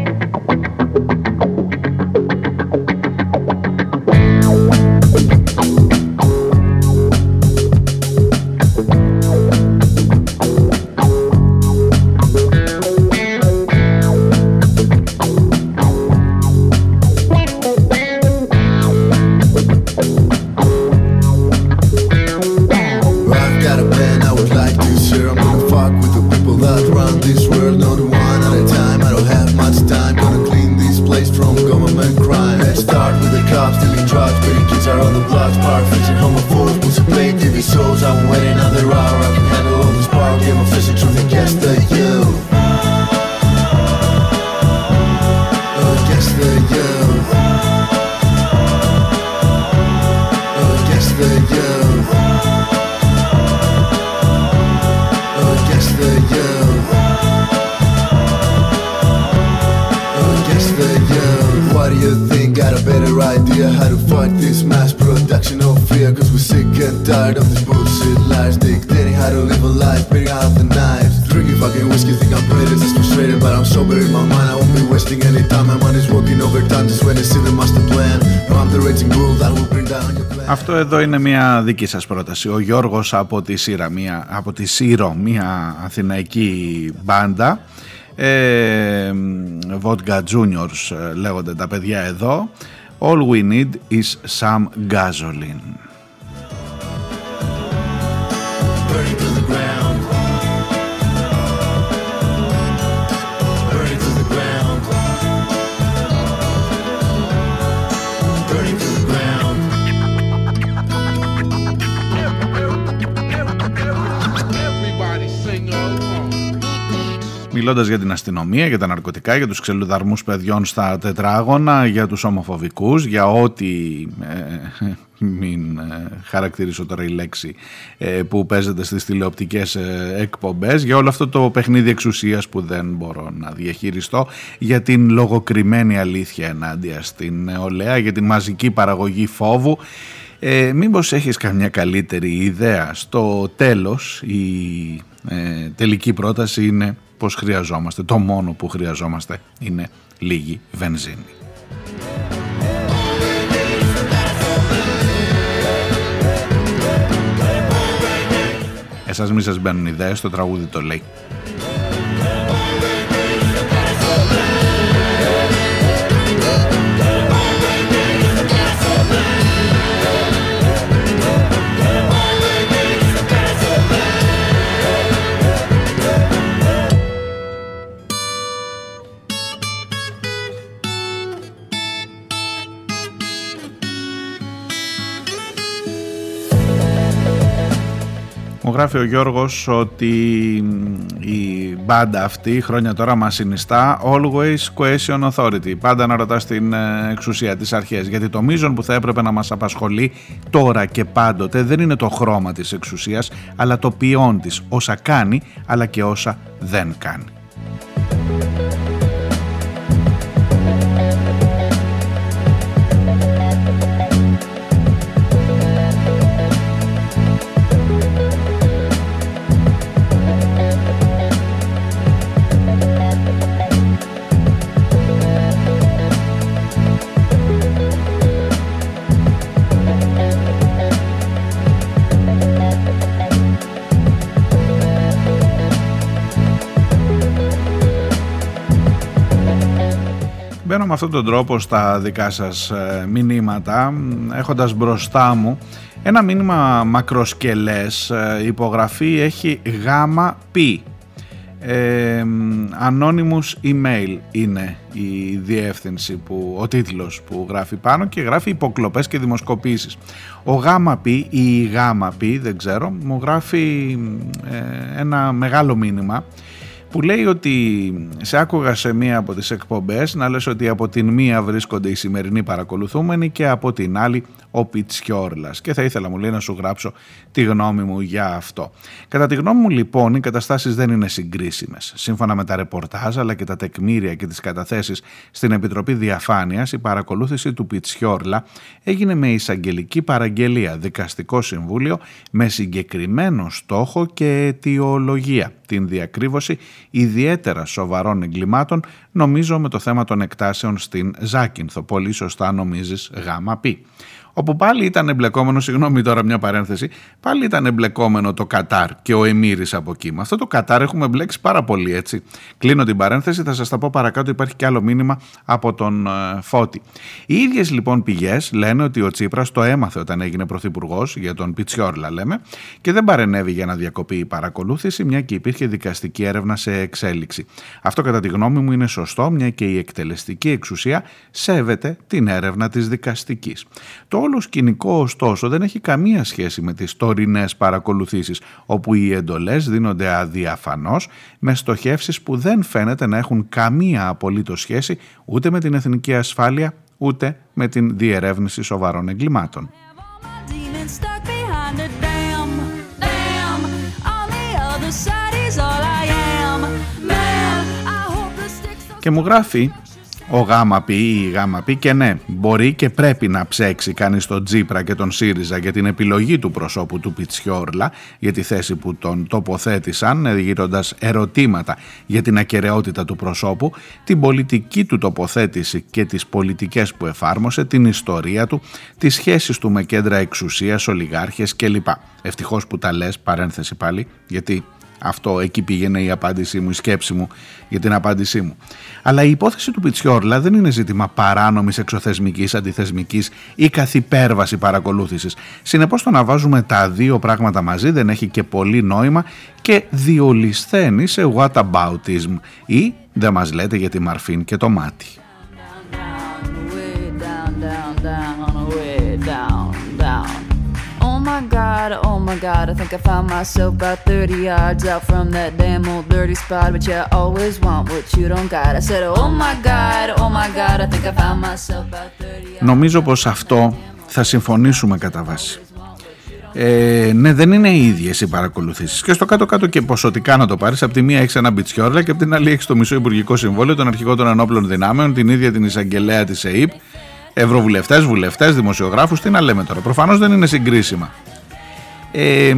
Δική σας πρόταση. Ο Γιώργος από τη Σύρα, μια, από τη Σύρο, μια αθηναϊκή μπάντα. Ε, Vodka Juniors ε, λέγονται τα παιδιά εδώ. All we need is some gasoline. Μιλώντας για την αστυνομία, για τα ναρκωτικά, για τους ξελουδαρμούς παιδιών στα τετράγωνα, για τους ομοφοβικούς, για ό,τι ε, μην ε, χαρακτηρίσω τώρα η λέξη ε, που παίζεται στις τηλεοπτικές ε, εκπομπές, για όλο αυτό το παιχνίδι εξουσίας που δεν μπορώ να διαχειριστώ, για την λογοκριμένη αλήθεια ενάντια στην νεολαία, για την μαζική παραγωγή φόβου. Ε, μήπως έχεις καμιά καλύτερη ιδέα; Στο τέλος η τελική πρόταση είναι πως χρειαζόμαστε. Το μόνο που χρειαζόμαστε είναι λίγη βενζίνη. Εσάς μη σας μπαίνουν ιδέες, το τραγούδι το λέει. Γράφει ο Γιώργος ότι η μπάντα αυτή χρόνια τώρα μας συνιστά always question authority. Πάντα να ρωτάς την ε, εξουσία της αρχές. Γιατί το μείζον που θα έπρεπε να μας απασχολεί τώρα και πάντοτε δεν είναι το χρώμα της εξουσίας αλλά το ποιόν της. Όσα κάνει αλλά και όσα δεν κάνει. Με αυτόν τον τρόπο στα δικά σας ε, μηνύματα έχοντας μπροστά μου ένα μήνυμα μακροσκελές ε, υπογραφή έχει γάμα πι. Ε, email είναι η διεύθυνση που, ο τίτλος που γράφει πάνω και γράφει υποκλοπές και δημοσκοπήσεις. Ο γάμα πι ή η γάμα πι δεν ξέρω μου γράφει ε, ένα μεγάλο μήνυμα που λέει ότι σε άκουγα σε μία από τις εκπομπές να λες ότι από την μία βρίσκονται οι σημερινοί παρακολουθούμενοι και από την άλλη ο Πιτσιόρλας και θα ήθελα μου λέει να σου γράψω τη γνώμη μου για αυτό. Κατά τη γνώμη μου λοιπόν οι καταστάσεις δεν είναι συγκρίσιμες. Σύμφωνα με τα ρεπορτάζ αλλά και τα τεκμήρια και τις καταθέσεις στην Επιτροπή Διαφάνειας η παρακολούθηση του Πιτσιόρλα έγινε με εισαγγελική παραγγελία δικαστικό συμβούλιο με συγκεκριμένο στόχο και αιτιολογία την διακρύβωση ιδιαίτερα σοβαρών εγκλημάτων νομίζω με το θέμα των εκτάσεων στην Ζάκυνθο. Πολύ σωστά νομίζεις γάμα πι όπου πάλι ήταν εμπλεκόμενο, συγγνώμη τώρα μια παρένθεση, πάλι ήταν εμπλεκόμενο το Κατάρ και ο Εμμύρης από εκεί. Με αυτό το Κατάρ έχουμε μπλέξει πάρα πολύ έτσι. Κλείνω την παρένθεση, θα σας τα πω παρακάτω, υπάρχει και άλλο μήνυμα από τον ε, Φώτη. Οι ίδιες λοιπόν πηγές λένε ότι ο Τσίπρας το έμαθε όταν έγινε πρωθυπουργός, για τον Πιτσιόρλα λέμε, και δεν παρενέβη για να διακοπεί η παρακολούθηση, μια και υπήρχε δικαστική έρευνα σε εξέλιξη. Αυτό κατά τη γνώμη μου είναι σωστό, μια και η εκτελεστική εξουσία σέβεται την έρευνα της δικαστικής. Το όλο σκηνικό ωστόσο δεν έχει καμία σχέση με τις τωρινές παρακολουθήσεις όπου οι εντολές δίνονται αδιαφανώς με στοχεύσεις που δεν φαίνεται να έχουν καμία απολύτως σχέση ούτε με την εθνική ασφάλεια ούτε με την διερεύνηση σοβαρών εγκλημάτων. Και μου γράφει ο γάμα πει ή η γάμα πει και ναι, μπορεί και πρέπει να ψέξει κανείς τον Τζίπρα και τον ΣΥΡΙΖΑ για την επιλογή του προσώπου του Πιτσιόρλα για τη θέση που τον τοποθέτησαν γύροντας ερωτήματα για την ακαιρεότητα του προσώπου, την πολιτική του τοποθέτηση και τις πολιτικές που εφάρμοσε, την ιστορία του, τις σχέσεις του με κέντρα εξουσίας, ολιγάρχες κλπ. Ευτυχώς που τα λες, παρένθεση πάλι, γιατί αυτό εκεί πήγαινε η απάντησή μου, η σκέψη μου για την απάντησή μου. Αλλά η υπόθεση του Πιτσιόρλα δεν είναι ζήτημα παράνομης εξωθεσμικής, αντιθεσμικής ή καθυπέρβασης παρακολούθησης. Συνεπώς το να βάζουμε τα δύο πράγματα μαζί δεν έχει και πολύ νόημα και διολυσθένει σε whataboutism ή δεν μας λέτε για τη Μαρφίν και το μάτι. My god, oh my god, I think I found myself about 30 yards out from that damn old dirty spot. But you always want what you don't got. I said, oh my god, oh my god, I think I found myself about 30 yards Νομίζω πως αυτό θα συμφωνήσουμε κατά βάση. Ε, ναι, δεν είναι οι ίδιες οι παρακολουθήσεις. Και στο κάτω-κάτω και ποσοτικά να το πάρεις. Από τη μία έχεις ένα μπιτσιόρλα και από την άλλη έχεις το μισό Υπουργικό Συμβόλαιο, τον αρχηγό των Ενόπλων Δυνάμεων, την ίδια την εισαγγελέα της ΕΕΠ ευρωβουλευτές, βουλευτές, δημοσιογράφους, τι να λέμε τώρα. Προφανώς δεν είναι συγκρίσιμα. Ε,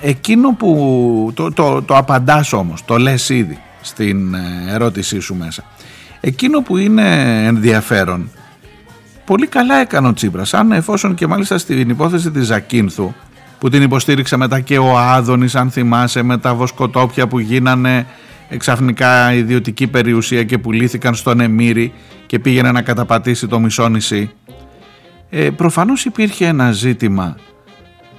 εκείνο που το, το, το απαντάς όμως, το λες ήδη στην ε, ερώτησή σου μέσα. Εκείνο που είναι ενδιαφέρον, πολύ καλά έκανε ο Τσίπρας, αν εφόσον και μάλιστα στην υπόθεση της Ζακίνθου, που την υποστήριξε μετά και ο Άδωνης, αν θυμάσαι, με τα βοσκοτόπια που γίνανε εξαφνικά ιδιωτική περιουσία και πουλήθηκαν στον Εμμύρη και πήγαινε να καταπατήσει το μισό νησί. Ε, προφανώς υπήρχε ένα ζήτημα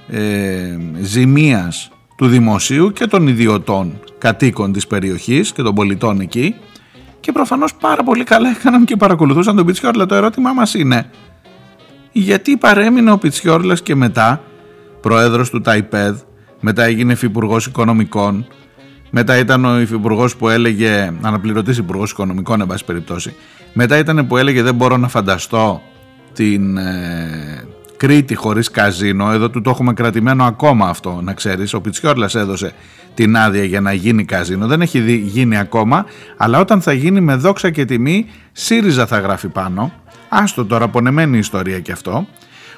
ε, ζημίας του δημοσίου και των ιδιωτών κατοίκων της περιοχής και των πολιτών εκεί και προφανώς πάρα πολύ καλά έκαναν και παρακολουθούσαν τον Πιτσιόρλα. Το ερώτημά μας είναι γιατί παρέμεινε ο Πιτσιόρλας και μετά πρόεδρος του ΤΑΙΠΕΔ, μετά έγινε υφυπουργός οικονομικών, μετά ήταν ο υφυπουργός που έλεγε, αναπληρωτής υπουργός οικονομικών, εν πάση περιπτώσει. Μετά ήταν που έλεγε Δεν μπορώ να φανταστώ την ε, Κρήτη χωρίς καζίνο. Εδώ του το έχουμε κρατημένο ακόμα αυτό, να ξέρεις. Ο Πιτσιόρλας έδωσε την άδεια για να γίνει καζίνο. Δεν έχει γίνει ακόμα, αλλά όταν θα γίνει με δόξα και τιμή, ΣΥΡΙΖΑ θα γράφει πάνω. Άστο τώρα, πονεμένη ιστορία κι αυτό.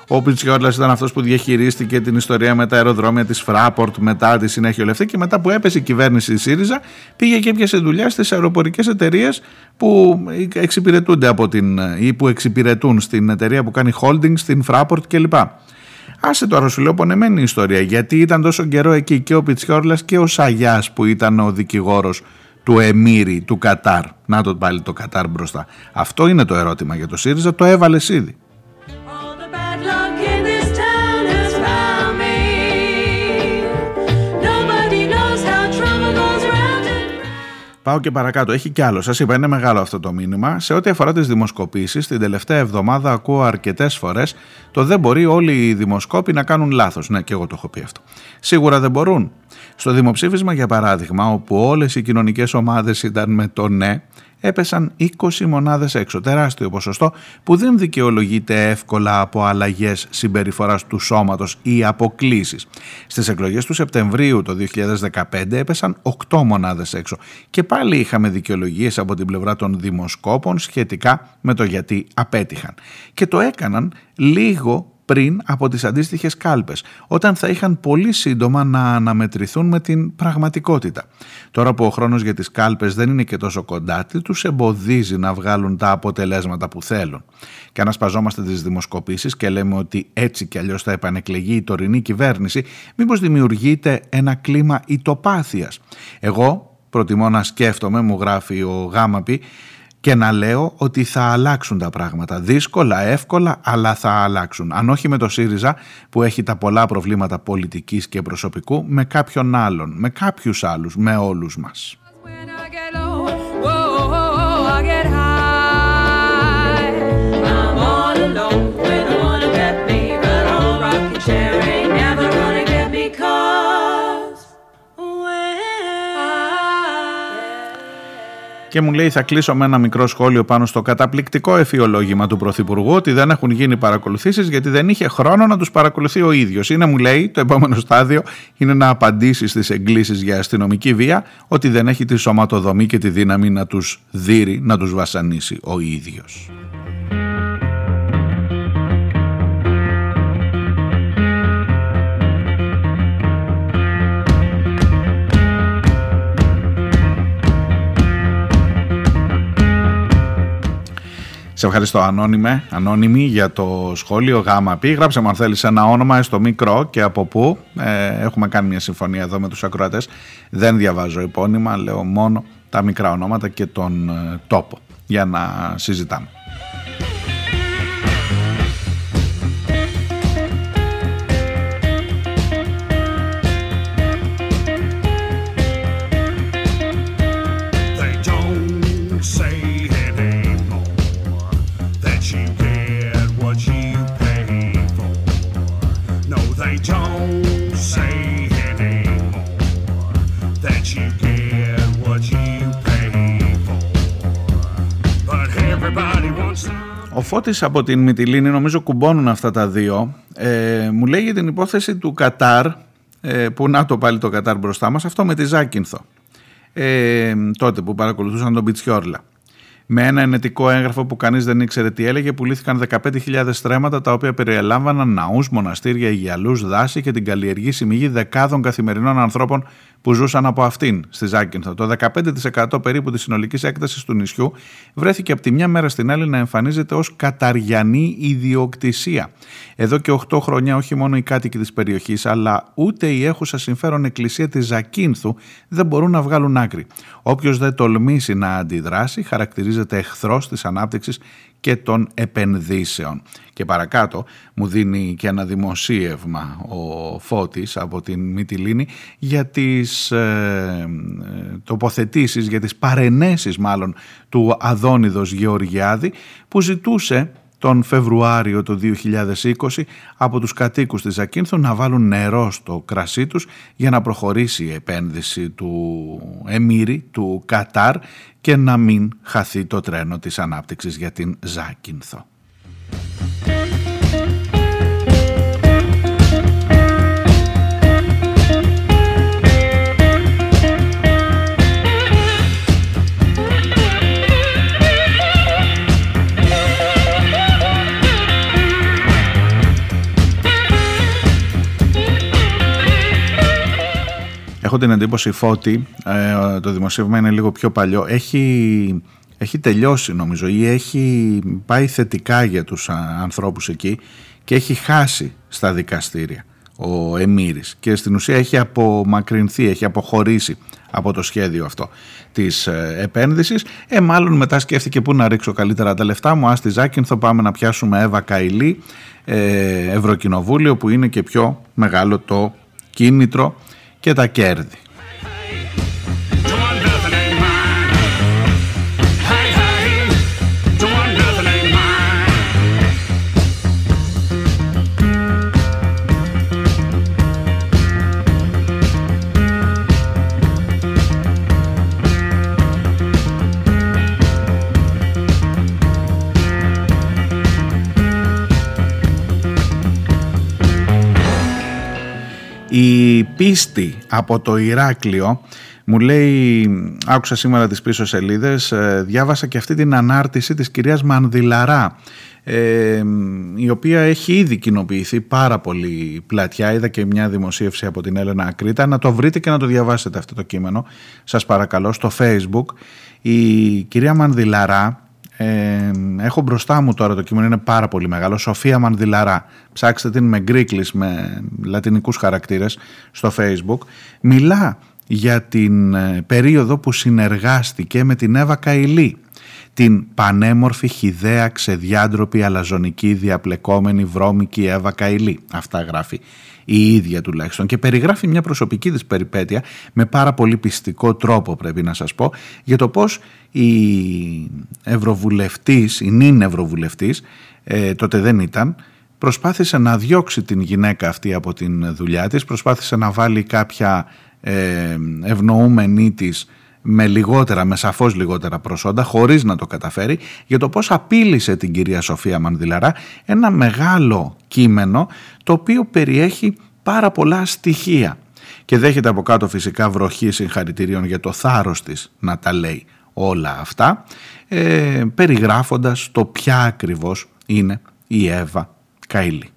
Ο Πιτσιόρλα ήταν αυτός που διαχειρίστηκε την ιστορία με τα αεροδρόμια της Φράπορτ μετά τη συνέχεια λεφτή και μετά που έπεσε η κυβέρνηση τη ΣΥΡΙΖΑ πήγε και έπιασε δουλειά στις αεροπορικές εταιρείες που εξυπηρετούνται από την ή που εξυπηρετούν στην εταιρεία που κάνει holding στην Fraport κλπ. Άσε τώρα σου λέω πονεμένη ιστορία γιατί ήταν τόσο καιρό εκεί και ο Πιτσιόρλα και ο Σαγιάς που ήταν ο δικηγόρος του Εμμύρη του Κατάρ. Να το πάλι το Κατάρ μπροστά. Αυτό είναι το ερώτημα για το ΣΥΡΙΖΑ, το έβαλες ήδη. Πάω και παρακάτω. Έχει κι άλλο. Σας είπα, είναι μεγάλο αυτό το μήνυμα. Σε ό,τι αφορά τις δημοσκοπήσεις, την τελευταία εβδομάδα ακούω αρκετές φορές το δεν μπορεί όλοι οι δημοσκόποι να κάνουν λάθος. Ναι, και εγώ το έχω πει αυτό. Σίγουρα δεν μπορούν. Στο δημοψήφισμα, για παράδειγμα, όπου όλες οι κοινωνικές ομάδες ήταν με το ναι, έπεσαν 20 μονάδες έξω. Τεράστιο ποσοστό που δεν δικαιολογείται εύκολα από αλλαγές συμπεριφοράς του σώματος ή αποκλήσεις. Στις εκλογές του Σεπτεμβρίου το 2015 έπεσαν 8 μονάδες έξω και πάλι είχαμε δικαιολογίες από την πλευρά των δημοσκόπων σχετικά με το γιατί απέτυχαν. Και το έκαναν λίγο πριν από τις αντίστοιχες κάλπες, όταν θα είχαν πολύ σύντομα να αναμετρηθούν με την πραγματικότητα. Τώρα που ο χρόνος για τις κάλπες δεν είναι και τόσο κοντά, τους εμποδίζει να βγάλουν τα αποτελέσματα που θέλουν; Και αν ασπαζόμαστε τις δημοσκοπήσεις και λέμε ότι έτσι κι αλλιώς θα επανεκλεγεί η τωρινή κυβέρνηση, μήπως δημιουργείται ένα κλίμα ητοπάθειας; Εγώ προτιμώ να σκέφτομαι, μου γράφει ο Γάμαπη, και να λέω ότι θα αλλάξουν τα πράγματα. Δύσκολα, εύκολα, αλλά θα αλλάξουν. Αν όχι με το ΣΥΡΙΖΑ που έχει τα πολλά προβλήματα πολιτικής και προσωπικού, με κάποιον άλλον, με κάποιους άλλους, με όλους μας. Και μου λέει θα κλείσω με ένα μικρό σχόλιο πάνω στο καταπληκτικό εφιολόγημα του Πρωθυπουργού ότι δεν έχουν γίνει παρακολουθήσεις γιατί δεν είχε χρόνο να τους παρακολουθεί ο ίδιος. Είναι μου λέει το επόμενο στάδιο είναι να απαντήσεις στις εγκλήσεις για αστυνομική βία ότι δεν έχει τη σωματοδομή και τη δύναμη να τους δείρει, να τους βασανίσει ο ίδιος. Σε ευχαριστώ ανώνυμε, ανώνυμη για το σχόλιο γάμα πει. Γράψε μου αν θέλεις ένα όνομα στο μικρό και από πού. Ε, έχουμε κάνει μια συμφωνία εδώ με τους ακροατές. Δεν διαβάζω επώνυμα, λέω μόνο τα μικρά ονόματα και τον ε, τόπο για να συζητάμε. Φώτης από την Μυτιλίνη, νομίζω κουμπώνουν αυτά τα δύο, ε, μου λέει για την υπόθεση του Κατάρ, ε, που να το πάλι το Κατάρ μπροστά μας, αυτό με τη Ζάκυνθο, ε, τότε που παρακολουθούσαν τον Πιτσιόρλα. Με ένα ενετικό έγγραφο που κανείς δεν ήξερε τι έλεγε, πουλήθηκαν 15.000 στρέμματα τα οποία περιελάμβαναν ναούς, μοναστήρια, υγιαλούς, δάση και την καλλιεργήσιμη γη δεκάδων καθημερινών ανθρώπων που ζούσαν από αυτήν στη Ζάκυνθο. Το 15% περίπου της συνολικής έκτασης του νησιού βρέθηκε από τη μια μέρα στην άλλη να εμφανίζεται ως καταριανή ιδιοκτησία. Εδώ και 8 χρόνια όχι μόνο οι κάτοικοι της περιοχής, αλλά ούτε η έχουσα συμφέρον εκκλησία της Ζακίνθου δεν μπορούν να βγάλουν άκρη. Όποιος δεν τολμήσει να αντιδράσει, χαρακτηρίζεται εχθρός της ανάπτυξης και των επενδύσεων. Και παρακάτω μου δίνει και ένα δημοσίευμα ο Φώτης από την Μυτιλίνη για τις ε, τοποθετήσεις, για τις παρενέσεις μάλλον του Αδόνιδος Γεωργιάδη που ζητούσε τον Φεβρουάριο του 2020 από τους κατοίκους της Ακίνθου να βάλουν νερό στο κρασί τους για να προχωρήσει η επένδυση του Εμμύρη, του Κατάρ και να μην χαθεί το τρένο της ανάπτυξης για την Ζάκυνθο. Έχω την εντύπωση Φώτη, ε, το δημοσίευμα είναι λίγο πιο παλιό, έχει, έχει τελειώσει νομίζω ή έχει πάει θετικά για τους ανθρώπους εκεί και έχει χάσει στα δικαστήρια ο Εμμύρης και στην ουσία έχει απομακρυνθεί, έχει αποχωρήσει από το σχέδιο αυτό της ε, επένδυσης. Ε, μάλλον μετά σκέφτηκε πού να ρίξω καλύτερα τα λεφτά μου. Ας τη θα πάμε να πιάσουμε Εύα Καηλή, ε, Ευρωκοινοβούλιο που είναι και πιο μεγάλο το κίνητρο και τα κέρδη. Η πίστη από το Ηράκλειο μου λέει, άκουσα σήμερα τις πίσω σελίδες, ε, διάβασα και αυτή την ανάρτηση της κυρίας Μανδυλαρά, ε, η οποία έχει ήδη κοινοποιηθεί πάρα πολύ πλατιά. Είδα και μια δημοσίευση από την Έλενα Ακρίτα. Να το βρείτε και να το διαβάσετε αυτό το κείμενο, σας παρακαλώ, στο facebook. Η κυρία Μανδυλαρά, ε, έχω μπροστά μου τώρα το κείμενο, είναι πάρα πολύ μεγάλο. Σοφία Μανδυλαρά. Ψάξτε την με γκρίκλις, με λατινικούς χαρακτήρες στο facebook. Μιλά για την ε, περίοδο που συνεργάστηκε με την Εύα Καηλή την πανέμορφη, χιδέα, ξεδιάντροπη, αλαζονική, διαπλεκόμενη, βρώμικη Εύα Καηλή. Αυτά γράφει η ίδια τουλάχιστον και περιγράφει μια προσωπική της περιπέτεια με πάρα πολύ πιστικό τρόπο πρέπει να σας πω για το πως η Ευρωβουλευτής, η νυν Ευρωβουλευτής, ε, τότε δεν ήταν, προσπάθησε να διώξει την γυναίκα αυτή από την δουλειά της, προσπάθησε να βάλει κάποια ε, ευνοούμενη της με λιγότερα, με σαφώς λιγότερα προσόντα, χωρίς να το καταφέρει, για το πώς απείλησε την κυρία Σοφία Μανδυλαρά ένα μεγάλο κείμενο το οποίο περιέχει πάρα πολλά στοιχεία και δέχεται από κάτω φυσικά βροχή συγχαρητηρίων για το θάρρος της να τα λέει όλα αυτά, ε, περιγράφοντας το ποια ακριβώς είναι η Εύα Καηλή.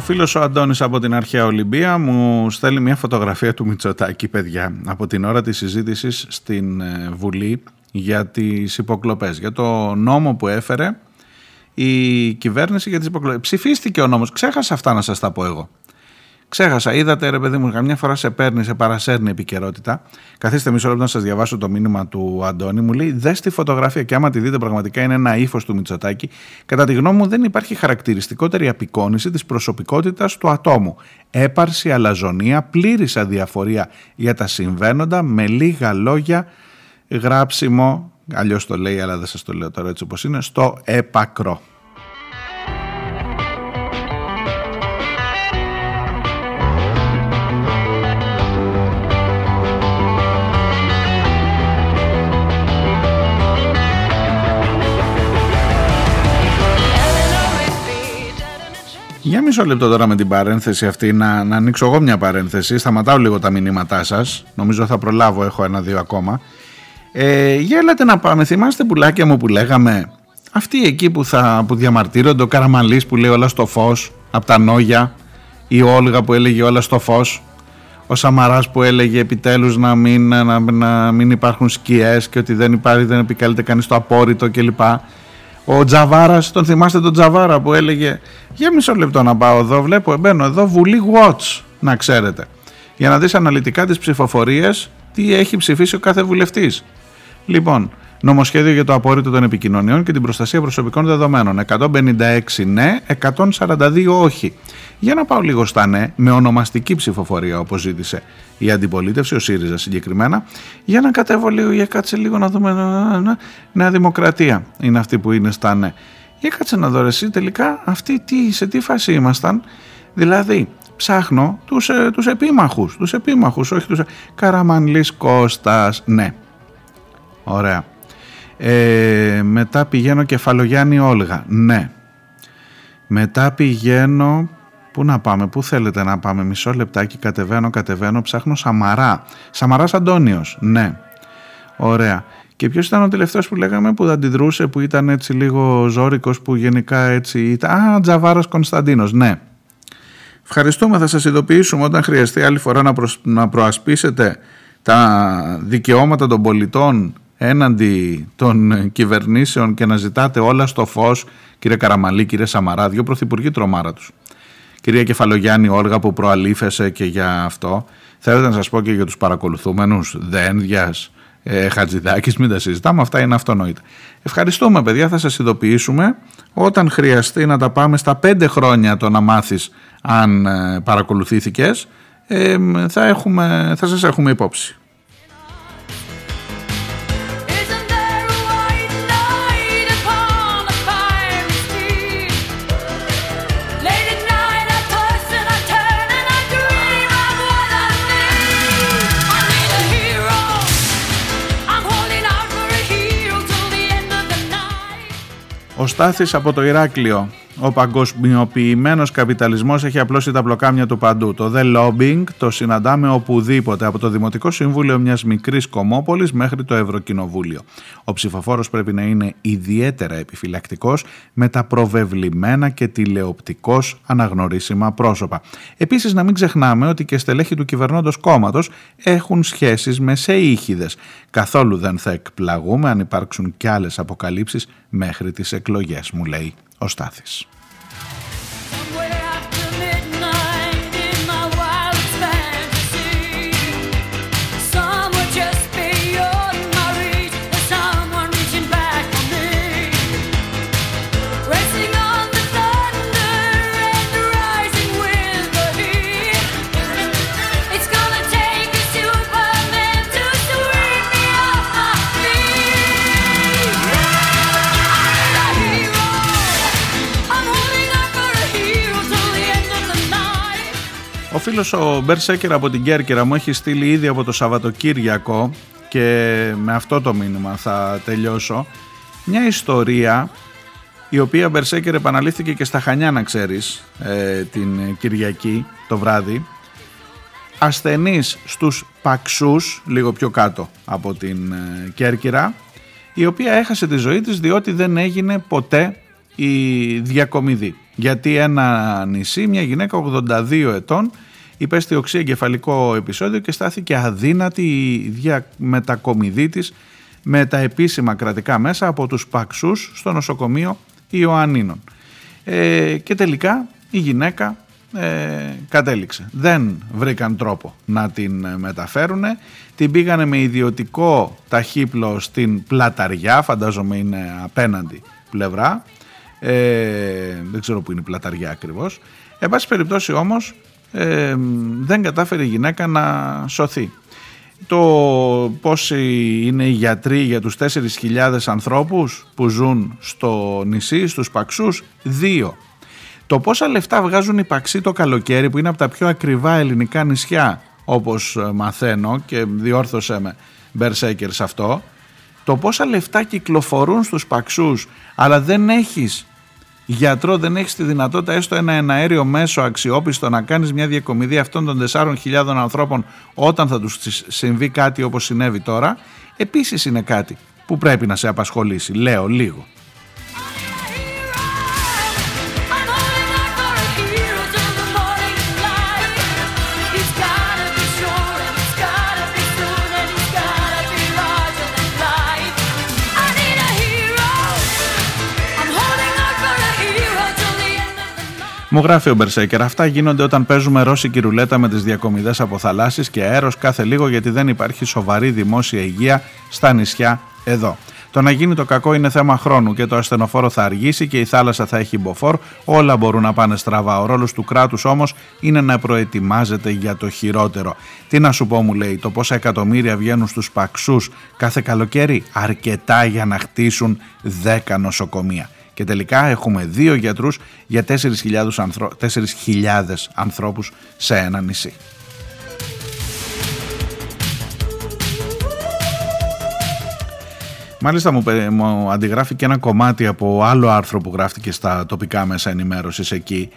Ο φίλος ο Αντώνης από την αρχαία Ολυμπία μου στέλνει μια φωτογραφία του Μητσοτάκη, παιδιά, από την ώρα της συζήτησης στην ε, Βουλή για τις υποκλοπές, για το νόμο που έφερε η κυβέρνηση για τις υποκλοπές. Ψηφίστηκε ο νόμος, ξέχασα αυτά να σας τα πω εγώ. Ξέχασα, είδατε ρε παιδί μου, καμιά φορά σε παίρνει, σε παρασέρνει επικαιρότητα. Καθίστε μισό λεπτό να σας διαβάσω το μήνυμα του Αντώνη. Μου λέει: Δες τη φωτογραφία και άμα τη δείτε, πραγματικά είναι ένα ύφος του Μητσοτάκη. Κατά τη γνώμη μου, δεν υπάρχει χαρακτηριστικότερη απεικόνηση της προσωπικότητας του ατόμου. Έπαρση, αλαζονία, πλήρης αδιαφορία για τα συμβαίνοντα, με λίγα λόγια, γράψιμο, αλλιώς το λέει, αλλά δεν σας το λέω τώρα έτσι όπως είναι, στο έπακρο. Για μισό λεπτό τώρα με την παρένθεση αυτή να, να ανοίξω εγώ μια παρένθεση. Σταματάω λίγο τα μηνύματά σας. Νομίζω θα προλάβω, έχω ένα-δύο ακόμα. Ε, για έλατε να πάμε. Θυμάστε πουλάκια μου που λέγαμε. Αυτοί εκεί που, θα, που διαμαρτύρονται, ο Καραμαλής που λέει όλα στο φως, από τα νόγια, η Όλγα που έλεγε όλα στο φως, ο Σαμαράς που έλεγε επιτέλους να μην, να, να μην υπάρχουν σκιές και ότι δεν υπάρχει, δεν επικαλείται κανείς το απόρριτο κλπ. Ο Τζαβάρας, τον θυμάστε τον Τζαβάρα που έλεγε Για μισό λεπτό να πάω εδώ. Βλέπω, μπαίνω εδώ Βουλή Watch, να ξέρετε. Για να δεις αναλυτικά τις ψηφοφορίες τι έχει ψηφίσει ο κάθε βουλευτής. Λοιπόν, νομοσχέδιο για το απόρριτο των επικοινωνιών και την προστασία προσωπικών δεδομένων. 156 ναι, 142 όχι. Για να πάω λίγο στα ναι, με ονομαστική ψηφοφορία όπως ζήτησε η αντιπολίτευση, ο ΣΥΡΙΖΑ συγκεκριμένα, για να κατέβω λίγο, για κάτσε λίγο να δούμε. Νέα Δημοκρατία είναι αυτή που είναι στα ναι. Για κάτσε να δω εσύ τελικά αυτοί τι, σε τι φάση ήμασταν; Δηλαδή, ψάχνω τους, ε, τους επίμαχους, τους επίμαχους, όχι τους... Καραμανλής Κώστας, ναι. Ωραία. Ε, μετά πηγαίνω Κεφαλογιάννη Όλγα, ναι. Μετά πηγαίνω Πού να πάμε, πού θέλετε να πάμε, μισό λεπτάκι, κατεβαίνω, κατεβαίνω, ψάχνω Σαμαρά. Σαμαράς Αντώνιος, ναι. Ωραία. Και ποιος ήταν ο τελευταίος που λέγαμε που αντιδρούσε, που ήταν έτσι λίγο ζώρικος, που γενικά έτσι ήταν; Α, Τζαβάρος Κωνσταντίνος, ναι. Ευχαριστούμε, θα σας ειδοποιήσουμε όταν χρειαστεί άλλη φορά να, να προασπίσετε τα δικαιώματα των πολιτών έναντι των κυβερνήσεων και να ζητάτε όλα στο φως, κύριε Καραμαλή, κύριε Σαμαρά, δύο πρωθυπουργοί τρομάρα τους κυρία Κεφαλογιάννη Όργα που προαλήφεσε και για αυτό. Θέλετε να σας πω και για τους παρακολουθούμενους Δένδιας, ε, Χατζηδάκης, μην τα συζητάμε, αυτά είναι αυτονόητα. Ευχαριστούμε παιδιά, θα σας ειδοποιήσουμε όταν χρειαστεί να τα πάμε στα πέντε χρόνια το να μάθεις αν ε, παρακολουθήθηκες, ε, θα, έχουμε, θα σας έχουμε υπόψη. Ο Στάθης από το Ηράκλειο. Ο παγκοσμιοποιημένος καπιταλισμός έχει απλώσει τα πλοκάμια του παντού. Το The Lobbying το συναντάμε οπουδήποτε, από το Δημοτικό Συμβούλιο μιας μικρής κομμόπολη μέχρι το Ευρωκοινοβούλιο. Ο ψηφοφόρος πρέπει να είναι ιδιαίτερα επιφυλακτικός με τα προβεβλημένα και τηλεοπτικώς αναγνωρίσιμα πρόσωπα. Επίσης, να μην ξεχνάμε ότι και στελέχοι του κυβερνώντος κόμματος έχουν σχέσεις με σεήχηδε. Καθόλου δεν θα εκπλαγούμε αν υπάρξουν κι άλλες αποκαλύψεις μέχρι τις εκλογές, μου λέει ο φίλος ο Μπερσέκερ από την Κέρκυρα μου έχει στείλει ήδη από το Σαββατοκύριακο και με αυτό το μήνυμα θα τελειώσω μια ιστορία η οποία Μπερσέκερ επαναλήφθηκε και στα Χανιά να ξέρεις ε, την Κυριακή το βράδυ. Ασθενής στους Παξούς λίγο πιο κάτω από την ε, Κέρκυρα η οποία έχασε τη ζωή της διότι δεν έγινε ποτέ η διακομιδή. Γιατί ένα νησί, μια γυναίκα 82 ετών υπέστη οξύ εγκεφαλικό επεισόδιο και στάθηκε αδύνατη η μετακομιδή της με τα επίσημα κρατικά μέσα από τους Παξούς στο νοσοκομείο Ιωαννίνων. Ε, και τελικά η γυναίκα ε, κατέληξε. Δεν βρήκαν τρόπο να την μεταφέρουν. Την πήγανε με ιδιωτικό ταχύπλο στην Πλαταριά, φαντάζομαι είναι απέναντι πλευρά ε, δεν ξέρω που είναι η πλαταριά ακριβώς. Εν πάση περιπτώσει όμως ε, δεν κατάφερε η γυναίκα να σωθεί. Το πόσοι είναι οι γιατροί για τους 4.000 ανθρώπους που ζουν στο νησί, στους Παξούς, δύο. Το πόσα λεφτά βγάζουν οι Παξοί το καλοκαίρι που είναι από τα πιο ακριβά ελληνικά νησιά όπως μαθαίνω και διόρθωσε με Μπερσέκερ σε αυτό το πόσα λεφτά κυκλοφορούν στους Παξούς αλλά δεν έχεις γιατρό δεν έχεις τη δυνατότητα έστω ένα αέριο μέσο αξιόπιστο να κάνεις μια διακομιδή αυτών των 4.000 ανθρώπων όταν θα τους συμβεί κάτι όπως συνέβη τώρα, επίσης είναι κάτι που πρέπει να σε απασχολήσει. Λέω λίγο. Μου γράφει ο Μπερσέκερ, αυτά γίνονται όταν παίζουμε ρώσικη ρουλέτα με τις διακομιδές από θαλάσσει και αέρος κάθε λίγο γιατί δεν υπάρχει σοβαρή δημόσια υγεία στα νησιά εδώ. Το να γίνει το κακό είναι θέμα χρόνου και το ασθενοφόρο θα αργήσει και η θάλασσα θα έχει μποφόρ. Όλα μπορούν να πάνε στραβά. Ο ρόλος του κράτους όμως είναι να προετοιμάζεται για το χειρότερο. Τι να σου πω, μου λέει, το πόσα εκατομμύρια βγαίνουν στους παξούς κάθε καλοκαίρι. Αρκετά για να χτίσουν 10 νοσοκομεία και τελικά έχουμε δύο γιατρούς για 4.000, ανθρω... 4.000 ανθρώπους σε ένα νησί. Μάλιστα μου, μου αντιγράφει και ένα κομμάτι από άλλο άρθρο που γράφτηκε στα τοπικά μέσα ενημέρωσης εκεί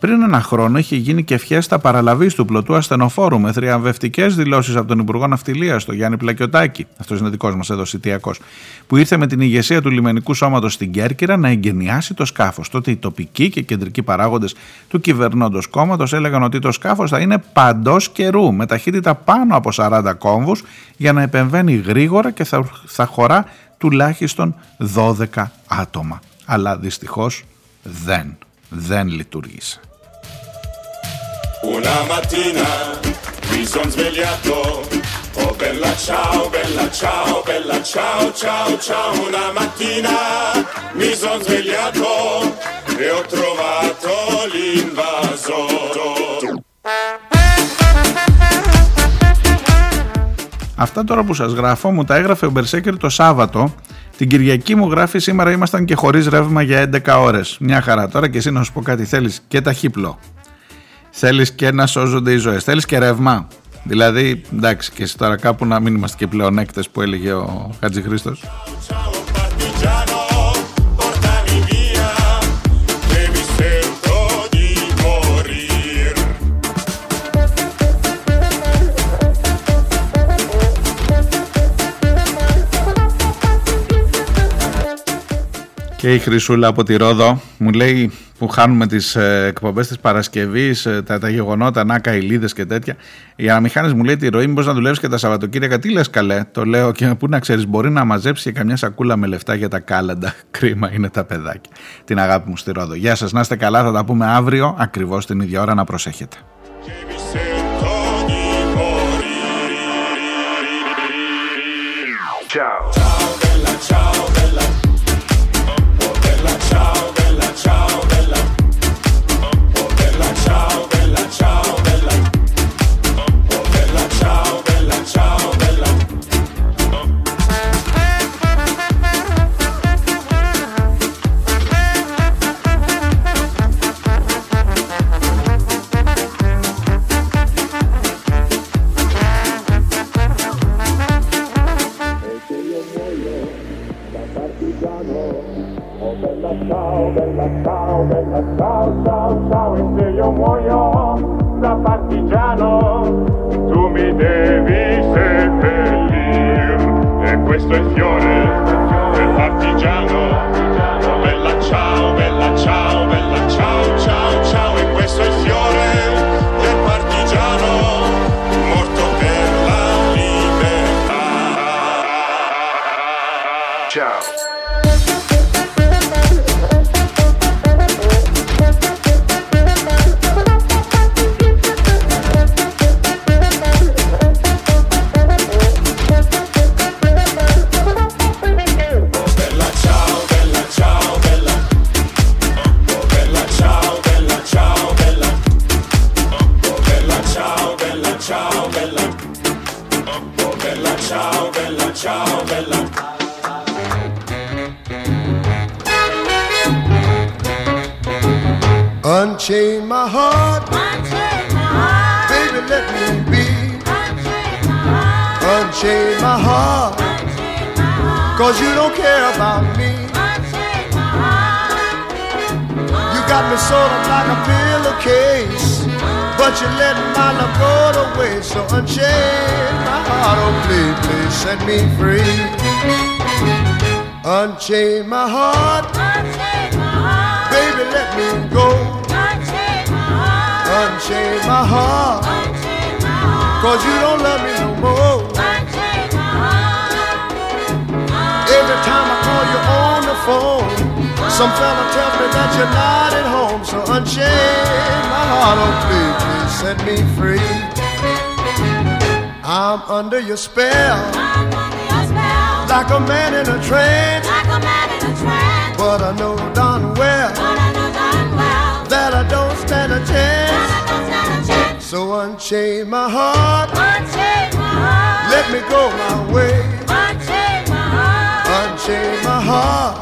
πριν ένα χρόνο είχε γίνει και φιέστα παραλαβής του πλωτού ασθενοφόρου με θριαμβευτικές δηλώσεις από τον Υπουργό Ναυτιλίας, τον Γιάννη Πλακιωτάκη, αυτός είναι δικός μας εδώ Σιτιακός, που ήρθε με την ηγεσία του λιμενικού σώματος στην Κέρκυρα να εγκαινιάσει το σκάφος. Τότε οι τοπικοί και κεντρικοί παράγοντες του κυβερνώντος κόμματος έλεγαν ότι το σκάφος θα είναι παντός καιρού, με ταχύτητα πάνω από 40 κόμβους, για να επεμβαίνει γρήγορα και θα, θα χωρά τουλάχιστον 12 άτομα. Αλλά δυστυχώς δεν, δεν λειτουργήσε. Una mattina mi son svegliato. Oh bella ciao, bella ciao, bella ciao, e Αυτά τώρα που σας γράφω μου τα έγραφε ο Μπερσέκερ το Σάββατο. Την Κυριακή μου γράφει σήμερα ήμασταν και χωρίς ρεύμα για 11 ώρες. Μια χαρά τώρα και εσύ να σου πω κάτι θέλεις και ταχύπλο. Θέλεις και να σώζονται οι ζωές. Θέλεις και ρεύμα. Δηλαδή, εντάξει, και εσύ τώρα κάπου να μην είμαστε και πλεονέκτες που έλεγε ο Χατζηχρήστος. Και η Χρυσούλα από τη Ρόδο μου λέει που χάνουμε τις ε, εκπομπές της παρασκευής, ε, τα, τα γεγονότα, να καηλίδε και τέτοια. Η αναμηχάνης μου λέει τη ροή, μήπως να δουλεύει και τα Σαββατοκύριακα, τι λες καλέ, το λέω και πού να ξέρεις μπορεί να μαζέψει και καμιά σακούλα με λεφτά για τα κάλαντα. Κρίμα είναι τα παιδάκια. Την αγάπη μου στη Ρόδο. Γεια σας, να είστε καλά, θα τα πούμε αύριο, ακριβώς την ίδια ώρα να προσέχετε. bella ciao, bella ciao, bella ciao, ciao, ciao, e se io muoio da partigiano, tu mi devi seppellir, e questo è il fiore del partigiano, bella ciao, bella ciao, bella ciao, ciao, ciao, e questo è il fiore del partigiano, morto per la libertà. Ciao. Cause you don't care about me. You got me sort of like a pillowcase. But you let my love go to waste. So unchain my heart, oh please, please set me free. Unchain my heart. Unchain my heart. Baby, let me go. Unchain my heart. Unchain my heart. Unchain my heart. Cause you don't love me no more. Every time I call you on the phone, some fella tells me that you're not at home. So unchain my heart, oh please, please set me free. I'm under your spell, like a man in a trance. Like a man in a trance. But I know darn well, that I don't stand a chance. Stand a chance. So unchain my heart, unchain my heart. let me go my way. Unchain my heart.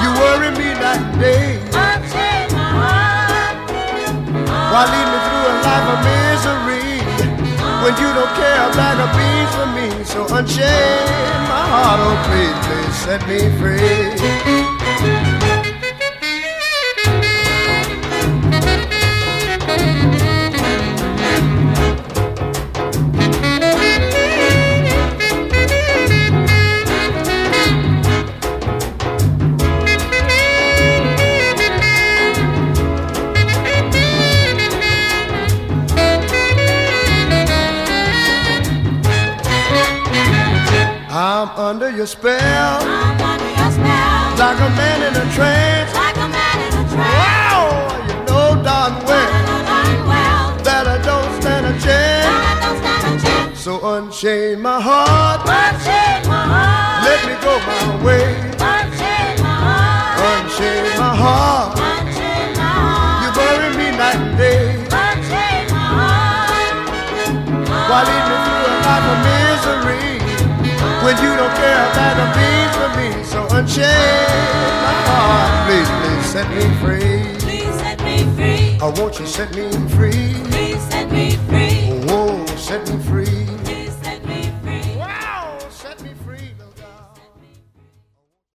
You worry me that day. Unchain my heart. Why lead me through a life of misery when you don't care a bag of beans for me? So unchain my heart, oh please, please set me free. spell. I'm under your spell. Like a man in a trance. Like a man in a trance. Wow, you know darn well. That I don't stand a chance. So unchain my heart. Unchain my heart. Let me go my way. Unchain my heart. Unchain my heart. You bury me night and day. Unchain my heart. Me through a life of misery when you don't care about the means for me. So unchain my heart, please, please set me free. Please set me free. I want you set me free. Please set me free.